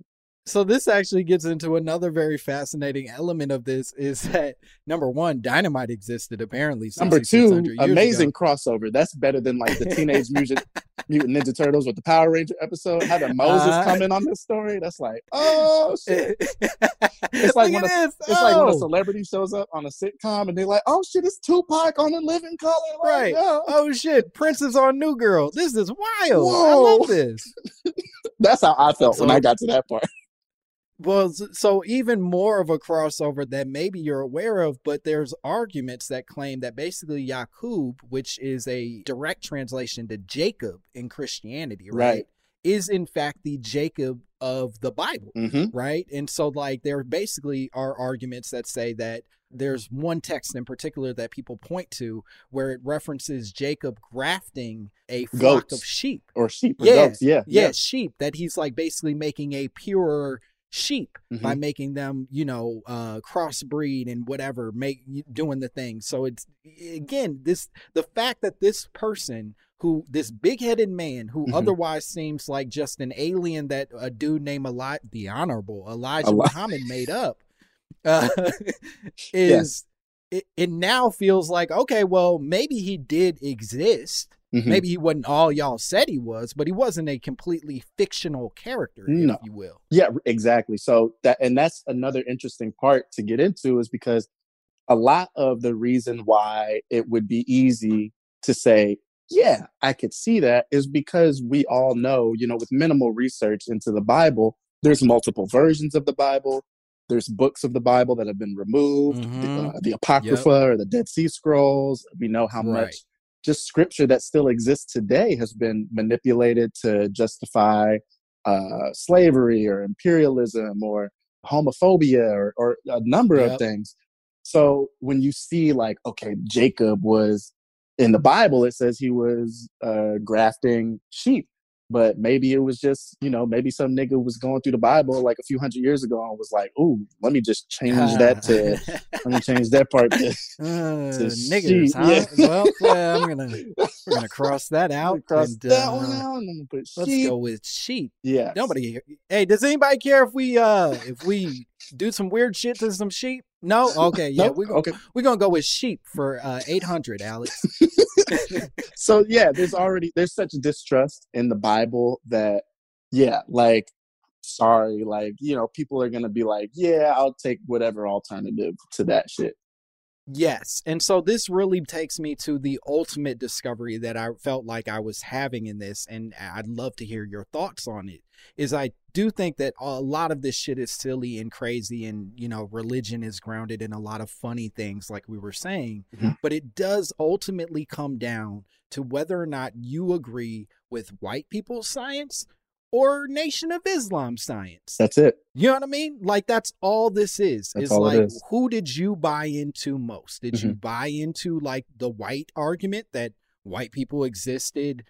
So this actually gets into another very fascinating element of this is that number one, dynamite existed apparently. Number two, amazing ago. crossover. That's better than like the Teenage Mutant Mutant Ninja Turtles with the Power Ranger episode. Having Moses Uh-huh. come in on this story, that's like, oh shit. it's like when this. It's like when a Oh. celebrity shows up on a sitcom and they're like, "Oh shit, it's Tupac on a living color." Like, Right. yo. Oh shit, Prince is on New Girl. This is wild. I love this. That's how I felt when I got to that part. Well, so even more of a crossover that maybe you're aware of, but there's arguments that claim that basically Yaqub, which is a direct translation to Jacob in Christianity, right, Right. is in fact the Jacob of the Bible, Mm-hmm. right? And so, like, there basically are arguments that say that there's one text in particular that people point to where it references Jacob grafting a flock Goats. of sheep Or sheep or Yeah, goats. Yeah. yeah, sheep that he's like basically making a purer sheep by Mhm. making them you know uh crossbreed and whatever make doing the thing so it's again this the fact that this person who this big-headed man who Mhm. otherwise seems like just an alien that a dude named Eli- the honorable elijah Eli- muhammad made up uh, is it, it now feels like okay well maybe he did exist Mhm. maybe he wasn't all y'all said he was, but he wasn't a completely fictional character, No. if you will. Yeah, exactly. So that and that's another interesting part to get into is because a lot of the reason why it would be easy to say, yeah, I could see that is because we all know, you know, with minimal research into the Bible, there's multiple versions of the Bible. There's books of the Bible that have been removed, the, Mhm. uh, the Apocrypha or the Dead Sea Scrolls. We know how Right. much just scripture that still exists today has been manipulated to justify uh, slavery or imperialism or homophobia or, or a number yep. of things. So when you see like, okay, Jacob was in the Bible, it says he was uh, grafting sheep but maybe it was just you know maybe some nigga was going through the bible like a few hundred years ago and was like ooh let me just change that to let me change that part to, uh, to niggers huh? yeah. well yeah, i'm gonna we're gonna cross that out cross and, that uh, one out let's go with sheep yeah nobody hey does anybody care if we uh if we do some weird shit to some sheep no okay yeah nope. we're gonna, okay. we're gonna go with sheep for uh 800 alex so yeah, there's already there's such distrust in the Bible that yeah, like sorry, like you know, people are gonna be like, yeah, I'll take whatever alternative to that shit. Yes. And so this really takes me to the ultimate discovery that I felt like I was having in this. And I'd love to hear your thoughts on it. Is I do think that a lot of this shit is silly and crazy. And, you know, religion is grounded in a lot of funny things, like we were saying. Mm-hmm. But it does ultimately come down to whether or not you agree with white people's science or Nation of Islam science. That's it. You know what I mean? Like that's all this is. That's it's like is. who did you buy into most? Did mm-hmm. you buy into like the white argument that white people existed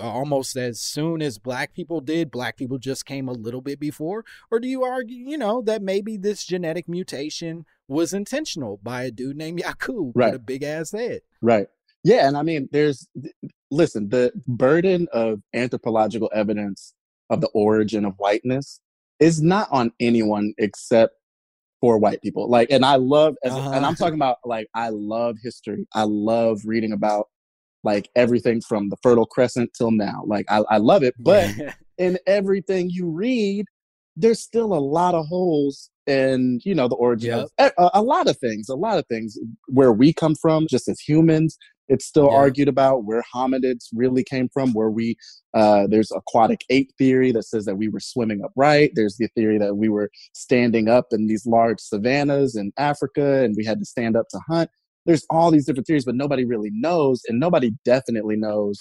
almost as soon as black people did, black people just came a little bit before? Or do you argue, you know, that maybe this genetic mutation was intentional by a dude named Yakub right. with a big ass head? Right. Yeah, and I mean, there's listen, the burden of anthropological evidence of the origin of whiteness is not on anyone except for white people. Like, and I love, as, uh-huh. and I'm talking about like, I love history. I love reading about like everything from the Fertile Crescent till now. Like, I, I love it. But in everything you read, there's still a lot of holes and you know the origin yep. of a, a, lot of things a lot of things where we come from just as humans it's still yeah. argued about where hominids really came from, where we, uh, there's aquatic ape theory that says that we were swimming upright. There's the theory that we were standing up in these large savannas in Africa and we had to stand up to hunt. There's all these different theories, but nobody really knows, and nobody definitely knows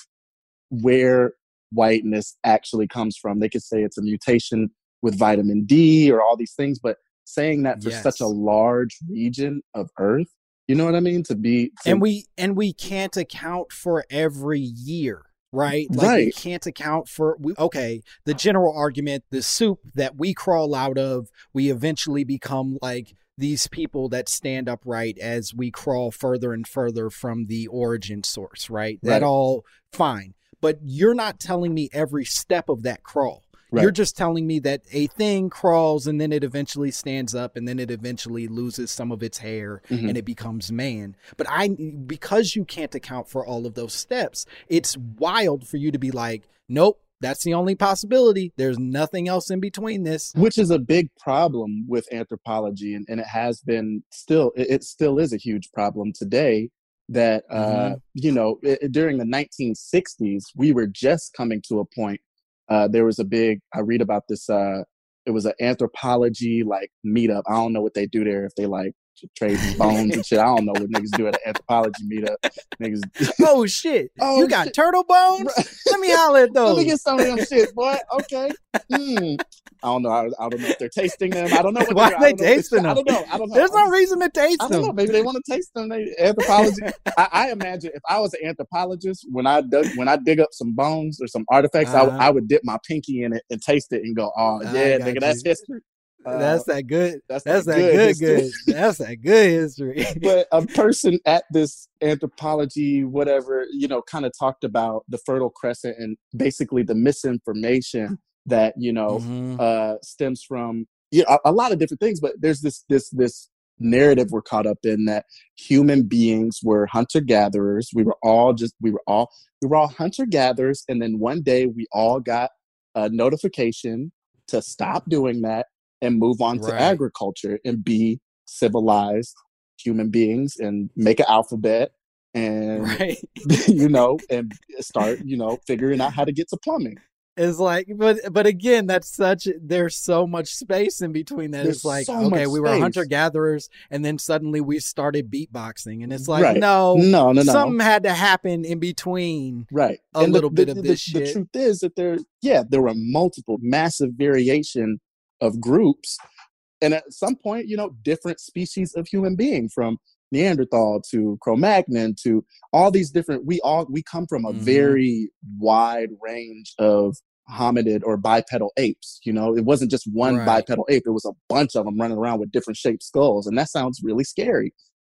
where whiteness actually comes from. They could say it's a mutation with vitamin D or all these things, but saying that for yes. such a large region of Earth you know what I mean? To be to... and we and we can't account for every year, right? Like right. we can't account for we, okay. The general argument, the soup that we crawl out of, we eventually become like these people that stand upright as we crawl further and further from the origin source, right? right. That all fine. But you're not telling me every step of that crawl. Right. You're just telling me that a thing crawls and then it eventually stands up and then it eventually loses some of its hair mm-hmm. and it becomes man. But I because you can't account for all of those steps, it's wild for you to be like, nope, that's the only possibility. There's nothing else in between this. Which is a big problem with anthropology and, and it has been still it, it still is a huge problem today that uh, mm-hmm. you know it, during the 1960s we were just coming to a point uh, there was a big i read about this uh, it was an anthropology like meetup. I don't know what they do there if they like trade bones and shit. I don't know what niggas do at an anthropology meetup. Niggas. Oh shit! oh, you got shit. turtle bones? Let me holler at those. Let me get some of them shit, boy. Okay. Mm. I don't know. I, I, don't know if they're tasting them. I don't know. Why are they tasting them? I don't know. I don't know. There's no reason to taste them. I don't know. Maybe they want to taste them. They, anthropology. I, I, imagine if I was an anthropologist, when I dug, when I dig up some bones or some artifacts, uh-huh. I, I would dip my pinky in it and taste it and go, "Oh yeah, nigga, you. that's history." That's that good. That's, that's that, good, good, good. That's that good history. but a person at this anthropology, whatever, you know, kind of talked about the Fertile Crescent and basically the misinformation that you know mm-hmm. uh, stems from you know, a, a lot of different things. But there's this this this narrative we're caught up in that human beings were hunter gatherers. We were all just we were all we were all hunter gatherers, and then one day we all got a notification to stop doing that and move on right. to agriculture and be civilized human beings and make an alphabet and right. you know and start you know figuring out how to get to plumbing It's like, but but again, that's such. There's so much space in between that. There's it's like, so okay, we were hunter gatherers, and then suddenly we started beatboxing, and it's like, Right. no, no, no, no. something had to happen in between. right a And the- little the, bit of this the shit. truth is that there yeah there were multiple massive variation of groups and at some point you know different species of human being from neanderthal to cro-magnon to all these different we all we come from a Mhm. very wide range of hominid or bipedal apes you know it wasn't just one Right. bipedal ape it was a bunch of them running around with different shaped skulls and that sounds really scary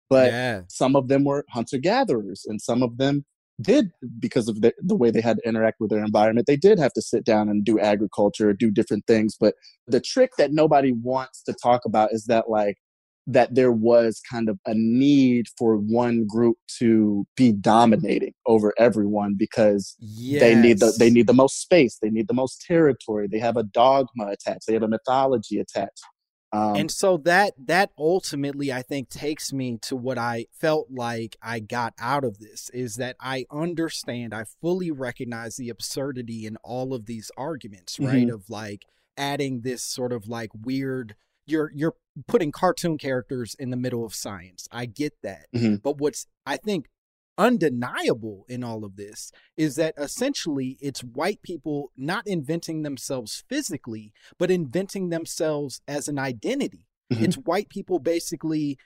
but yeah, some of them were hunter gatherers and some of them did because of the, the way they had to interact with their environment they did have to sit down and do agriculture do different things. But the trick that nobody wants to talk about is that like that there was kind of a need for one group to be dominating over everyone because they need the they need the most space they need the most territory they have a dogma attached they have a mythology attached um, and so that that ultimately i think takes me to what i felt like i got out of this is that i understand i fully recognize the absurdity in all of these arguments right? Of like adding this sort of like weird you're you're putting cartoon characters in the middle of science. I get that. Mhm. but what's i think undeniable in all of this is that essentially it's white people not inventing themselves physically, but inventing themselves as an identity. Mhm. It's white people basically,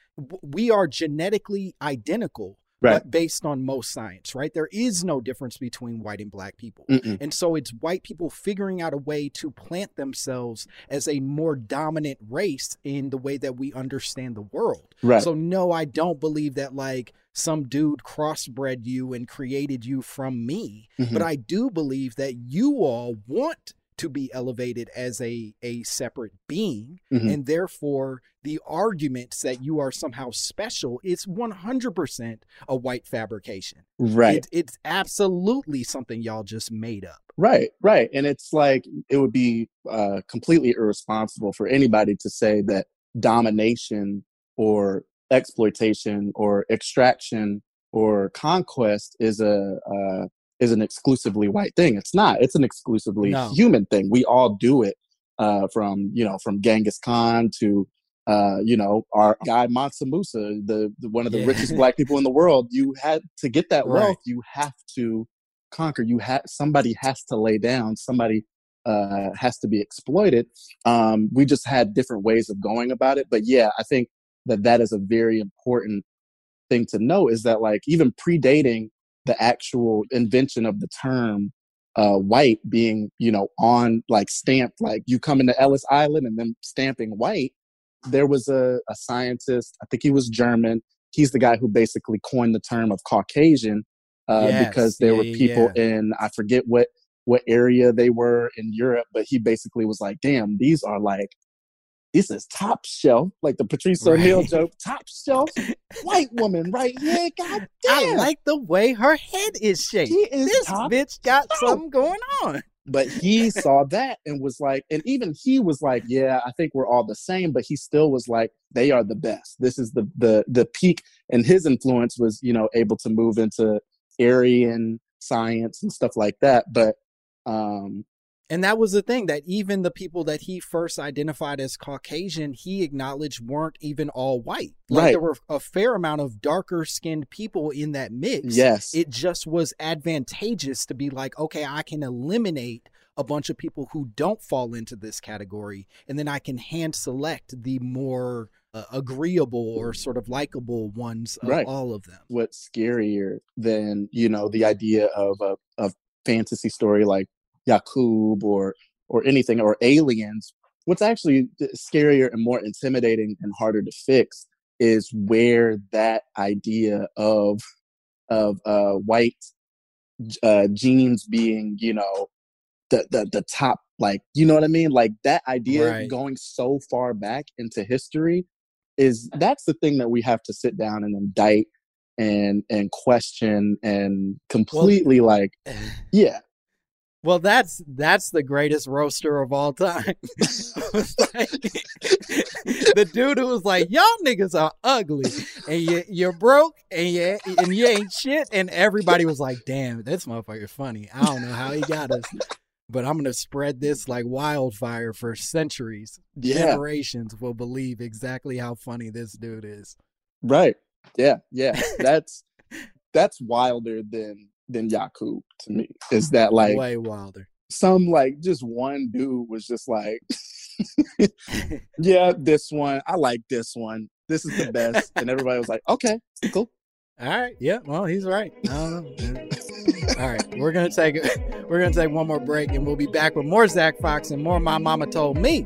we are genetically identical, Right. but based on most science, right? There is no difference between white and black people. Mm-mm. And so it's white people figuring out a way to plant themselves as a more dominant race in the way that we understand the world. right So no, I don't believe that like some dude crossbred you and created you from me, Mhm. but I do believe that you all want to be elevated as a a separate being Mhm. and therefore the arguments that you are somehow special is 100% a white fabrication. right It, it's absolutely something y'all just made up. Right, right. And it's like it would be uh, completely irresponsible for anybody to say that domination or exploitation or extraction or conquest is a uh, is an exclusively white thing. It's not. It's an exclusively No. human thing. We all do it uh, from you know from Genghis Khan to uh, you know our guy Mansa Musa, the, the one of the Yeah. richest black people in the world. You had to get that Right. wealth. You have to conquer. You have somebody has to lay down. Somebody uh, has to be exploited. Um, we just had different ways of going about it. But yeah, I think that that is a very important thing to know. Is that like even predating the actual invention of the term uh, white being, you know, on like stamped, like you come into Ellis Island and then stamping white. There was a, a scientist, I think he was German. He's the guy who basically coined the term of Caucasian uh, Yes, because there yeah, were people yeah. in I forget what what area they were in Europe, but he basically was like, "Damn, these are like this is top shelf, like the Patrice O'Neal Right. joke, top shelf, white woman right here. God I like the way her head is shaped. she is This bitch got shelf." something going on. But he saw that and was like, and even he was like, "Yeah, I think we're all the same." But he still was like, "They are the best. This is the the the peak." And his influence was, you know, able to move into Aryan science and stuff like that. But um And that was the thing that even the people that he first identified as Caucasian, he acknowledged weren't even all white. Like Right. there were a fair amount of darker skinned people in that mix. yes, It just was advantageous to be like, okay, I can eliminate a bunch of people who don't fall into this category, and then I can hand select the more uh, agreeable or sort of likable ones of Right. all of them. what's scarier than you know the idea of a, a fantasy story like Yakub or or anything or aliens what's actually scarier and more intimidating and harder to fix is where that idea of of uh white uh genes being you know the the, the top like you know what i mean like that idea Right. going so far back into history is that's the thing that we have to sit down and indict and and question and completely like yeah Well, that's that's the greatest roaster of all time. Like- the dude who was like, "Y'all niggas are ugly, and you you're broke, and you and you ain't shit," and everybody was like, "Damn, this motherfucker's funny. I don't know how he got us." but I'm gonna spread this like wildfire for centuries. Yeah. Generations will believe exactly how funny this dude is. Right. Yeah. Yeah. That's that's wilder than than Yakub to me. Is that like Way wilder. some like just one dude was just like, yeah, this one I like this one. This is the best, and everybody was like, okay, cool. All right. Yeah. Well, he's right. All right. We're gonna take we're gonna take one more break, and we'll be back with more Zach Fox and more. My mama told me.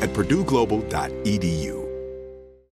at purdueglobal.edu.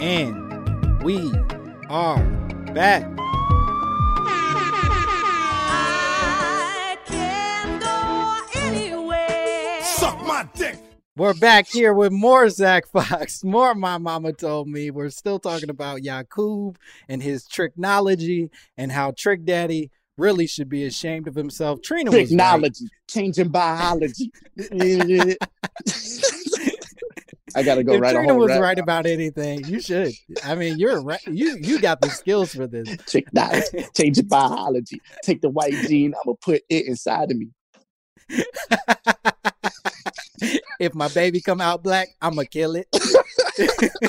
And we are back. Suck my dick. We're back here with more Zach Fox, more My Mama Told Me. We're still talking about Yakub and his tricknology and how Trick Daddy really should be ashamed of himself. Trina was right. Tricknology, changing biology. I gotta go if write a Trina whole was right about anything, you should. I mean, you're right. You you got the skills for this. Change changing biology. Take the white gene, I'm gonna put it inside of me. if my baby come out black, I'ma kill it.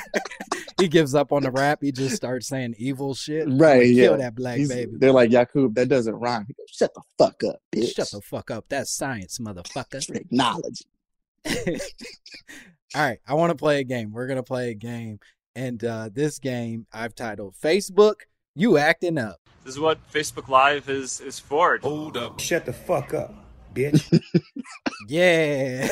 he gives up on the rap. He just starts saying evil shit. Right, yeah. Kill that black He's- baby. They're like, Yakub, that doesn't rhyme. He goes, Shut the fuck up, bitch. Shut the fuck up. That's science, motherfucker. Tricknology. All right, I want to play a game. We're gonna play a game, and uh, this game I've titled "Facebook You Acting Up." This is what Facebook Live is is for. Hold up. Shut the fuck up, bitch. Yeah,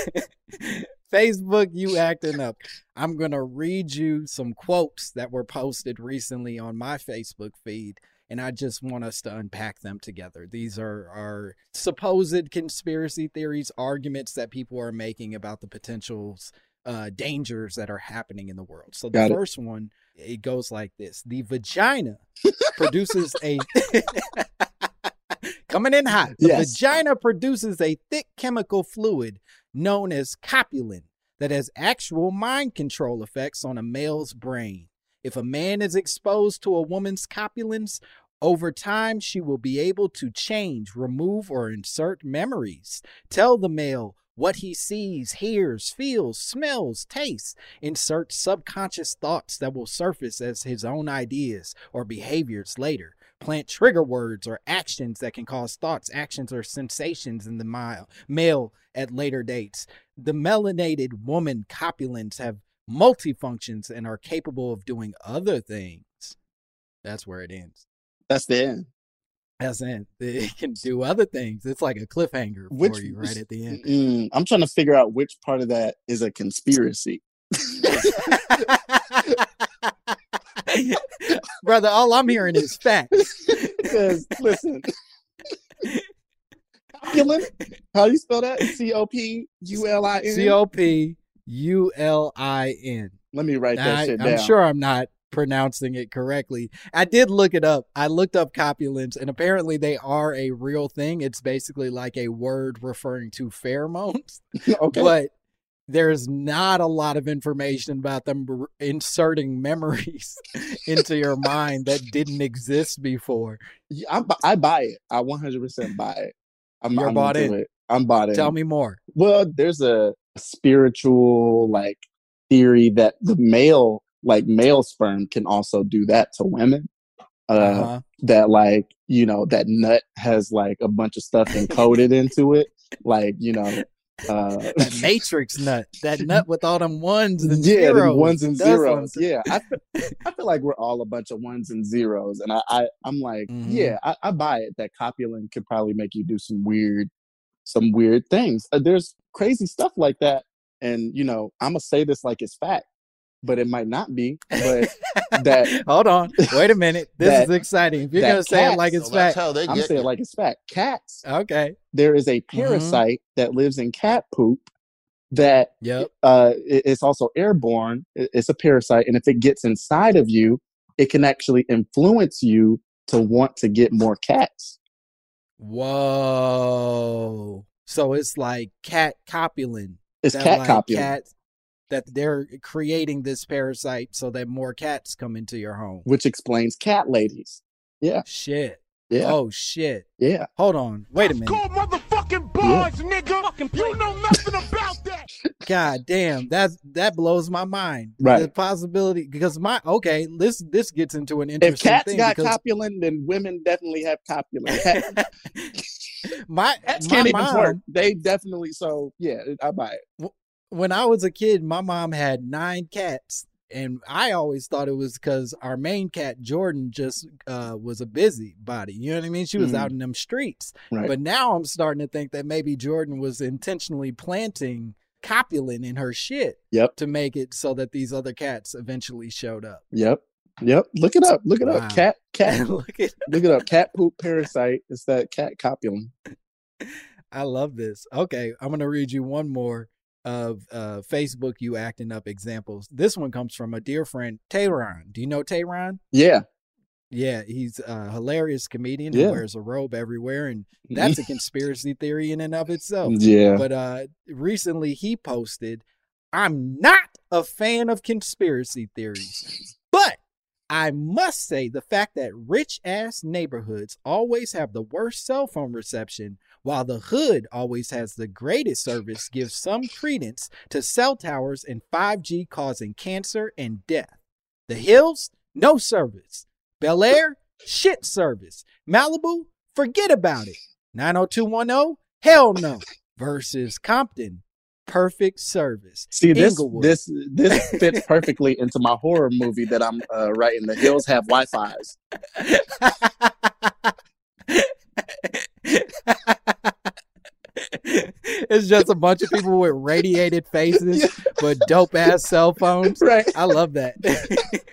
Facebook You Acting Up. I'm gonna read you some quotes that were posted recently on my Facebook feed, and I just want us to unpack them together. These are are supposed conspiracy theories, arguments that people are making about the potentials uh, dangers that are happening in the world. So the Got it. first one, it goes like this: the vagina produces a coming in hot. The Yes. vagina produces a thick chemical fluid known as copulin that has actual mind control effects on a male's brain. If a man is exposed to a woman's copulins, over time she will be able to change, remove, or insert memories. Tell the male what he sees, hears, feels, smells, tastes, insert subconscious thoughts that will surface as his own ideas or behaviors later. plant trigger words or actions that can cause thoughts, actions, or sensations in the male, at later dates. The melanated woman copulants have multifunctions and are capable of doing other things. That's where it ends. That's the end. That's it. It can do other things. It's like a cliffhanger Which for you right at the end. Mm, I'm trying to figure out which part of that is a conspiracy. Brother, all I'm hearing is facts. Because listen, copulin. How do you spell that? C O P U L I N. C O P U L I N. Let me write that I, shit down. I'm sure I'm not pronouncing it correctly. I did look it up. I looked up copulins, and apparently they are a real thing. It's basically like a word referring to pheromones, okay. but there's not a lot of information about them r- inserting memories into your mind that didn't exist before. I, I buy it. I 100% buy it. I'm, You're I'm bought in. It. I'm bought in. Tell me more. Well, there's a spiritual like theory that the male, like male sperm, can also do that to women. Uh, Uh-huh. That like you know that nut has like a bunch of stuff encoded into it, like you know. Uh, That matrix nut, that nut with all them ones and yeah, zeros. ones and zeros. Yeah, I feel, I feel like we're all a bunch of ones and zeros, and I, I I'm like, Mhm. yeah, I, I buy it. That copulin could probably make you do some weird, some weird things. Uh, there's crazy stuff like that, and you know, I'm gonna say this like it's fact, but it might not be. But that Hold on. Wait a minute. This That- is exciting. If you're going to say it like it's So that's fact. how they I'm saying you. like it's fact. Cats. Okay. There is a Mm-hmm. parasite that lives in cat poop that Yep. uh, it- it's also airborne. It- It's a parasite, and if it gets inside of you, it can actually influence you to want to get more cats. Whoa. So it's like cat copulin. It's that, cat like, copulin, Cats, that they're creating this parasite so that more cats come into your home. which explains cat ladies. Yeah, Shit. yeah, Oh shit. yeah. Hold on. Wait a minute. Call motherfucking bars, nigga. You know nothing about that. God damn, that's that blows my mind. Right. The possibility because my okay, this this gets into an interesting. If cats thing got because copulin, then women definitely have copulin. My cats my can't even mom, twerk. They definitely. So yeah, I buy it. When I was a kid, my mom had nine cats, and I always thought it was because our main cat Jordan just uh, was a busybody. You know what I mean? She was Mhm. out in them streets. Right. But now I'm starting to think that maybe Jordan was intentionally planting copulin in her shit Yep. to make it so that these other cats eventually showed up. Yep. Yep. Look it up. Look it Wow. up. Cat. Cat. Look at look it up. Cat poop parasite. It's that cat copulin. I love this. Okay, I'm gonna read you one more of uh, Facebook you acting up examples. This one comes from a dear friend, Tehran. Do you know Tehran? Yeah. Yeah, he's a hilarious comedian Yeah. who wears a robe everywhere, and that's a conspiracy theory in and of itself. Yeah. But uh, recently he posted, "I'm not a fan of conspiracy theories, but." I must say the fact that rich ass neighborhoods always have the worst cell phone reception while the hood always has the greatest service gives some credence to cell towers and 5G causing cancer and death. The hills, no service. Bel Air, shit service. Malibu, forget about it. 90210, hell no. Versus Compton, perfect service. See this this this fits perfectly into my horror movie that I'm uh, writing. The hills have Wi-Fi's. it's just a bunch of people with radiated faces but dope ass cell phones. Right. I love that.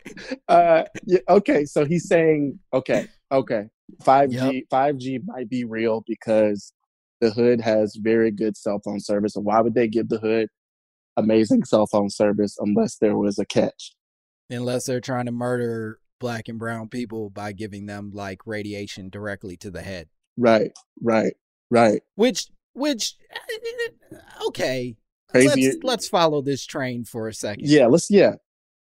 Uh, yeah, okay, so he's saying okay, okay, five G five G might be real because the hood has very good cell phone service. And why would they give the hood amazing cell phone service unless there was a catch? Unless they're trying to murder black and brown people by giving them like radiation directly to the head. Right, right, right. Which which uh, okay. Crazy. Let's let's follow this train for a second. Yeah, let's yeah.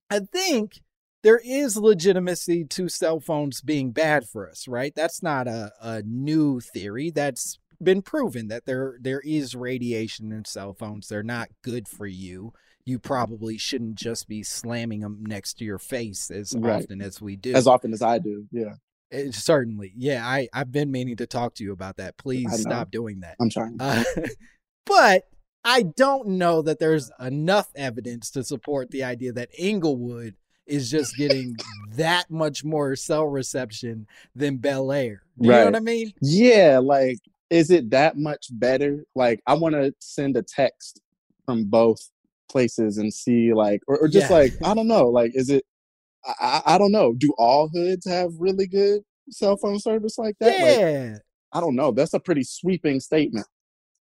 I think there is legitimacy to cell phones being bad for us, right? That's not a, a new theory. That's been proven that there there is radiation in cell phones. They're not good for you. You probably shouldn't just be slamming them next to your face as Right. often as we do. As often as I do, yeah. It, certainly. Yeah, I, I've been meaning to talk to you about that. Please stop doing that. I'm trying. Uh, but I don't know that there's enough evidence to support the idea that Inglewood is just getting that much more cell reception than Bel Air. You know what I mean? Yeah, like, is it that much better? Like, I want to send a text from both places and see, like, or, or just Yeah. like, I don't know, like, is it? I, I don't know. Do all hoods have really good cell phone service like that? Like, Yeah. I don't know. That's a pretty sweeping statement.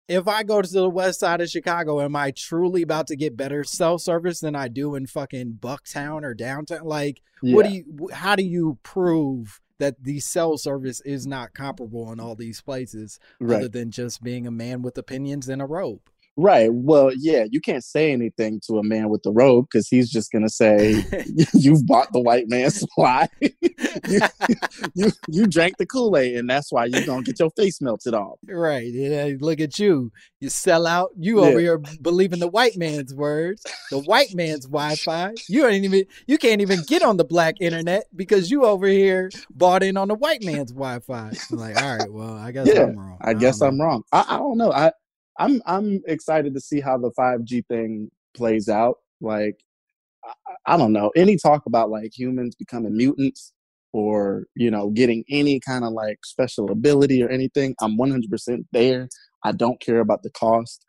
if I go to the west side of Chicago, am I truly about to get better cell service than I do in fucking Bucktown or downtown? Like, what do you? How do you prove that the cell service is not comparable in all these places, other than just being a man with opinions and a robe? Right. Well, yeah, you can't say anything to a man with the robe because he's just gonna say, "You've bought the white man's supply. you, you you drank the Kool Aid, and that's why you're gonna get your face melted off." Right. Yeah, uh, look at you. You sell out. You Yeah. over here believing the white man's words, the white man's Wi-Fi. You ain't even you can't even get on the black internet because you over here bought in on the white man's Wi-Fi. I'm like, all right, well, I guess Yeah, I'm wrong. I guess I'm wrong. I, I don't know. I I'm I'm excited to see how the 5G thing plays out. Like, I, I don't know. Any talk about like humans becoming mutants or you know getting any kind of like special ability or anything, I'm 100% there. I don't care about the cost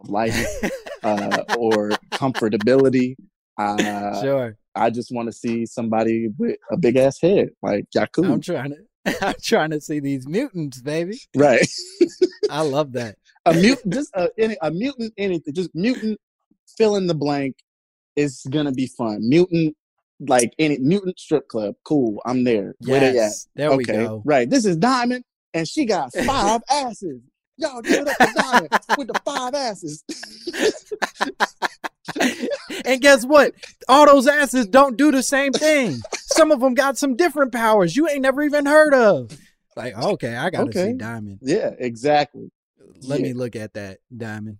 of life uh, or comfortability. Uh, Sure. I just want to see somebody with a big ass head like Yakub. I'm trying to I'm trying to see these mutants, baby. right. I love that. a mutant, just a, any, a mutant, anything, just mutant, fill in the blank. Is gonna be fun. Mutant, like any mutant strip club. Cool, I'm there. Where they at? Yes, there we okay, go. right. This is Diamond, and she got five asses. Y'all give it up for Diamond with the five asses. And guess what? All those asses don't do the same thing. Some of them got some different powers you ain't never even heard of. Like, okay, I gotta see Diamond. yeah, exactly. Let me look at that Diamond.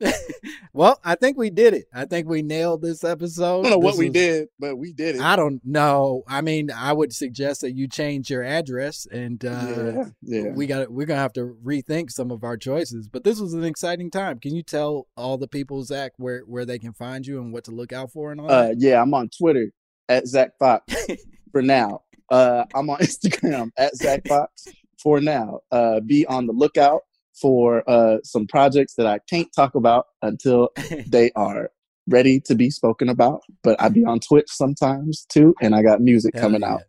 well, I think we did it. I think we nailed this episode. I don't know what This we did, but we did it. I don't know. I mean, I would suggest that you change your address, and uh, yeah, yeah. we got we're gonna have to rethink some of our choices. But this was an exciting time. Can you tell all the people, Zach, where where they can find you and what to look out for and all Uh, that? yeah, I'm on Twitter at Zach Fox for now. Uh, I'm on Instagram at Zach Fox for now. Uh, be on the lookout for uh, some projects that I can't talk about until they are ready to be spoken about. But I be on Twitch sometimes too, and I got music Hell coming yeah. out.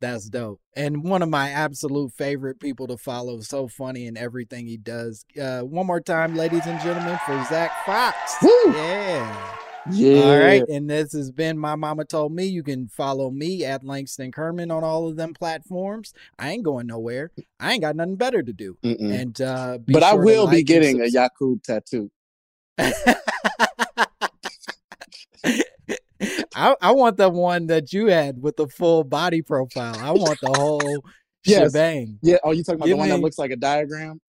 That's dope. And one of my absolute favorite people to follow. So funny in everything he does. Uh, one more time, ladies and gentlemen, for Zach Fox. Woo! Yeah. Yeah. All right. And this has been My Mama Told Me. You can follow me at Langston Kerman on all of them platforms. I ain't going nowhere. I ain't got nothing better to do. Mm-mm. And uh But I sure to will be getting a Yakub tattoo. I, I want the one that you had with the full body profile. I want the whole Yes. shebang. Yeah. Oh, you talking about the one that looks like a diagram?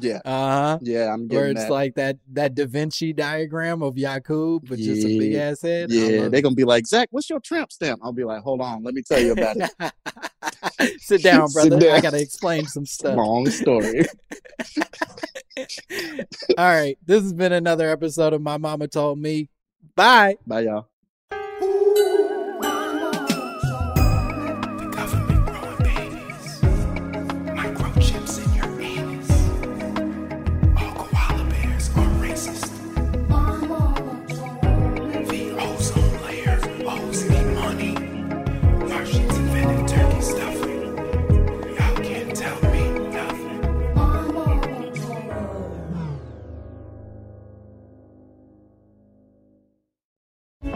Yeah. Uh huh. Yeah, I'm Where it's that. like that that Da Vinci diagram of Yakub, but just a big ass head. Yeah, they're gonna be like, Zach, what's your tramp stamp? I'll be like, hold on, let me tell you about it. it. Sit down, Sit brother. I gotta explain some stuff. Long story. All right. This has been another episode of My Mama Told Me. Bye. Bye, y'all.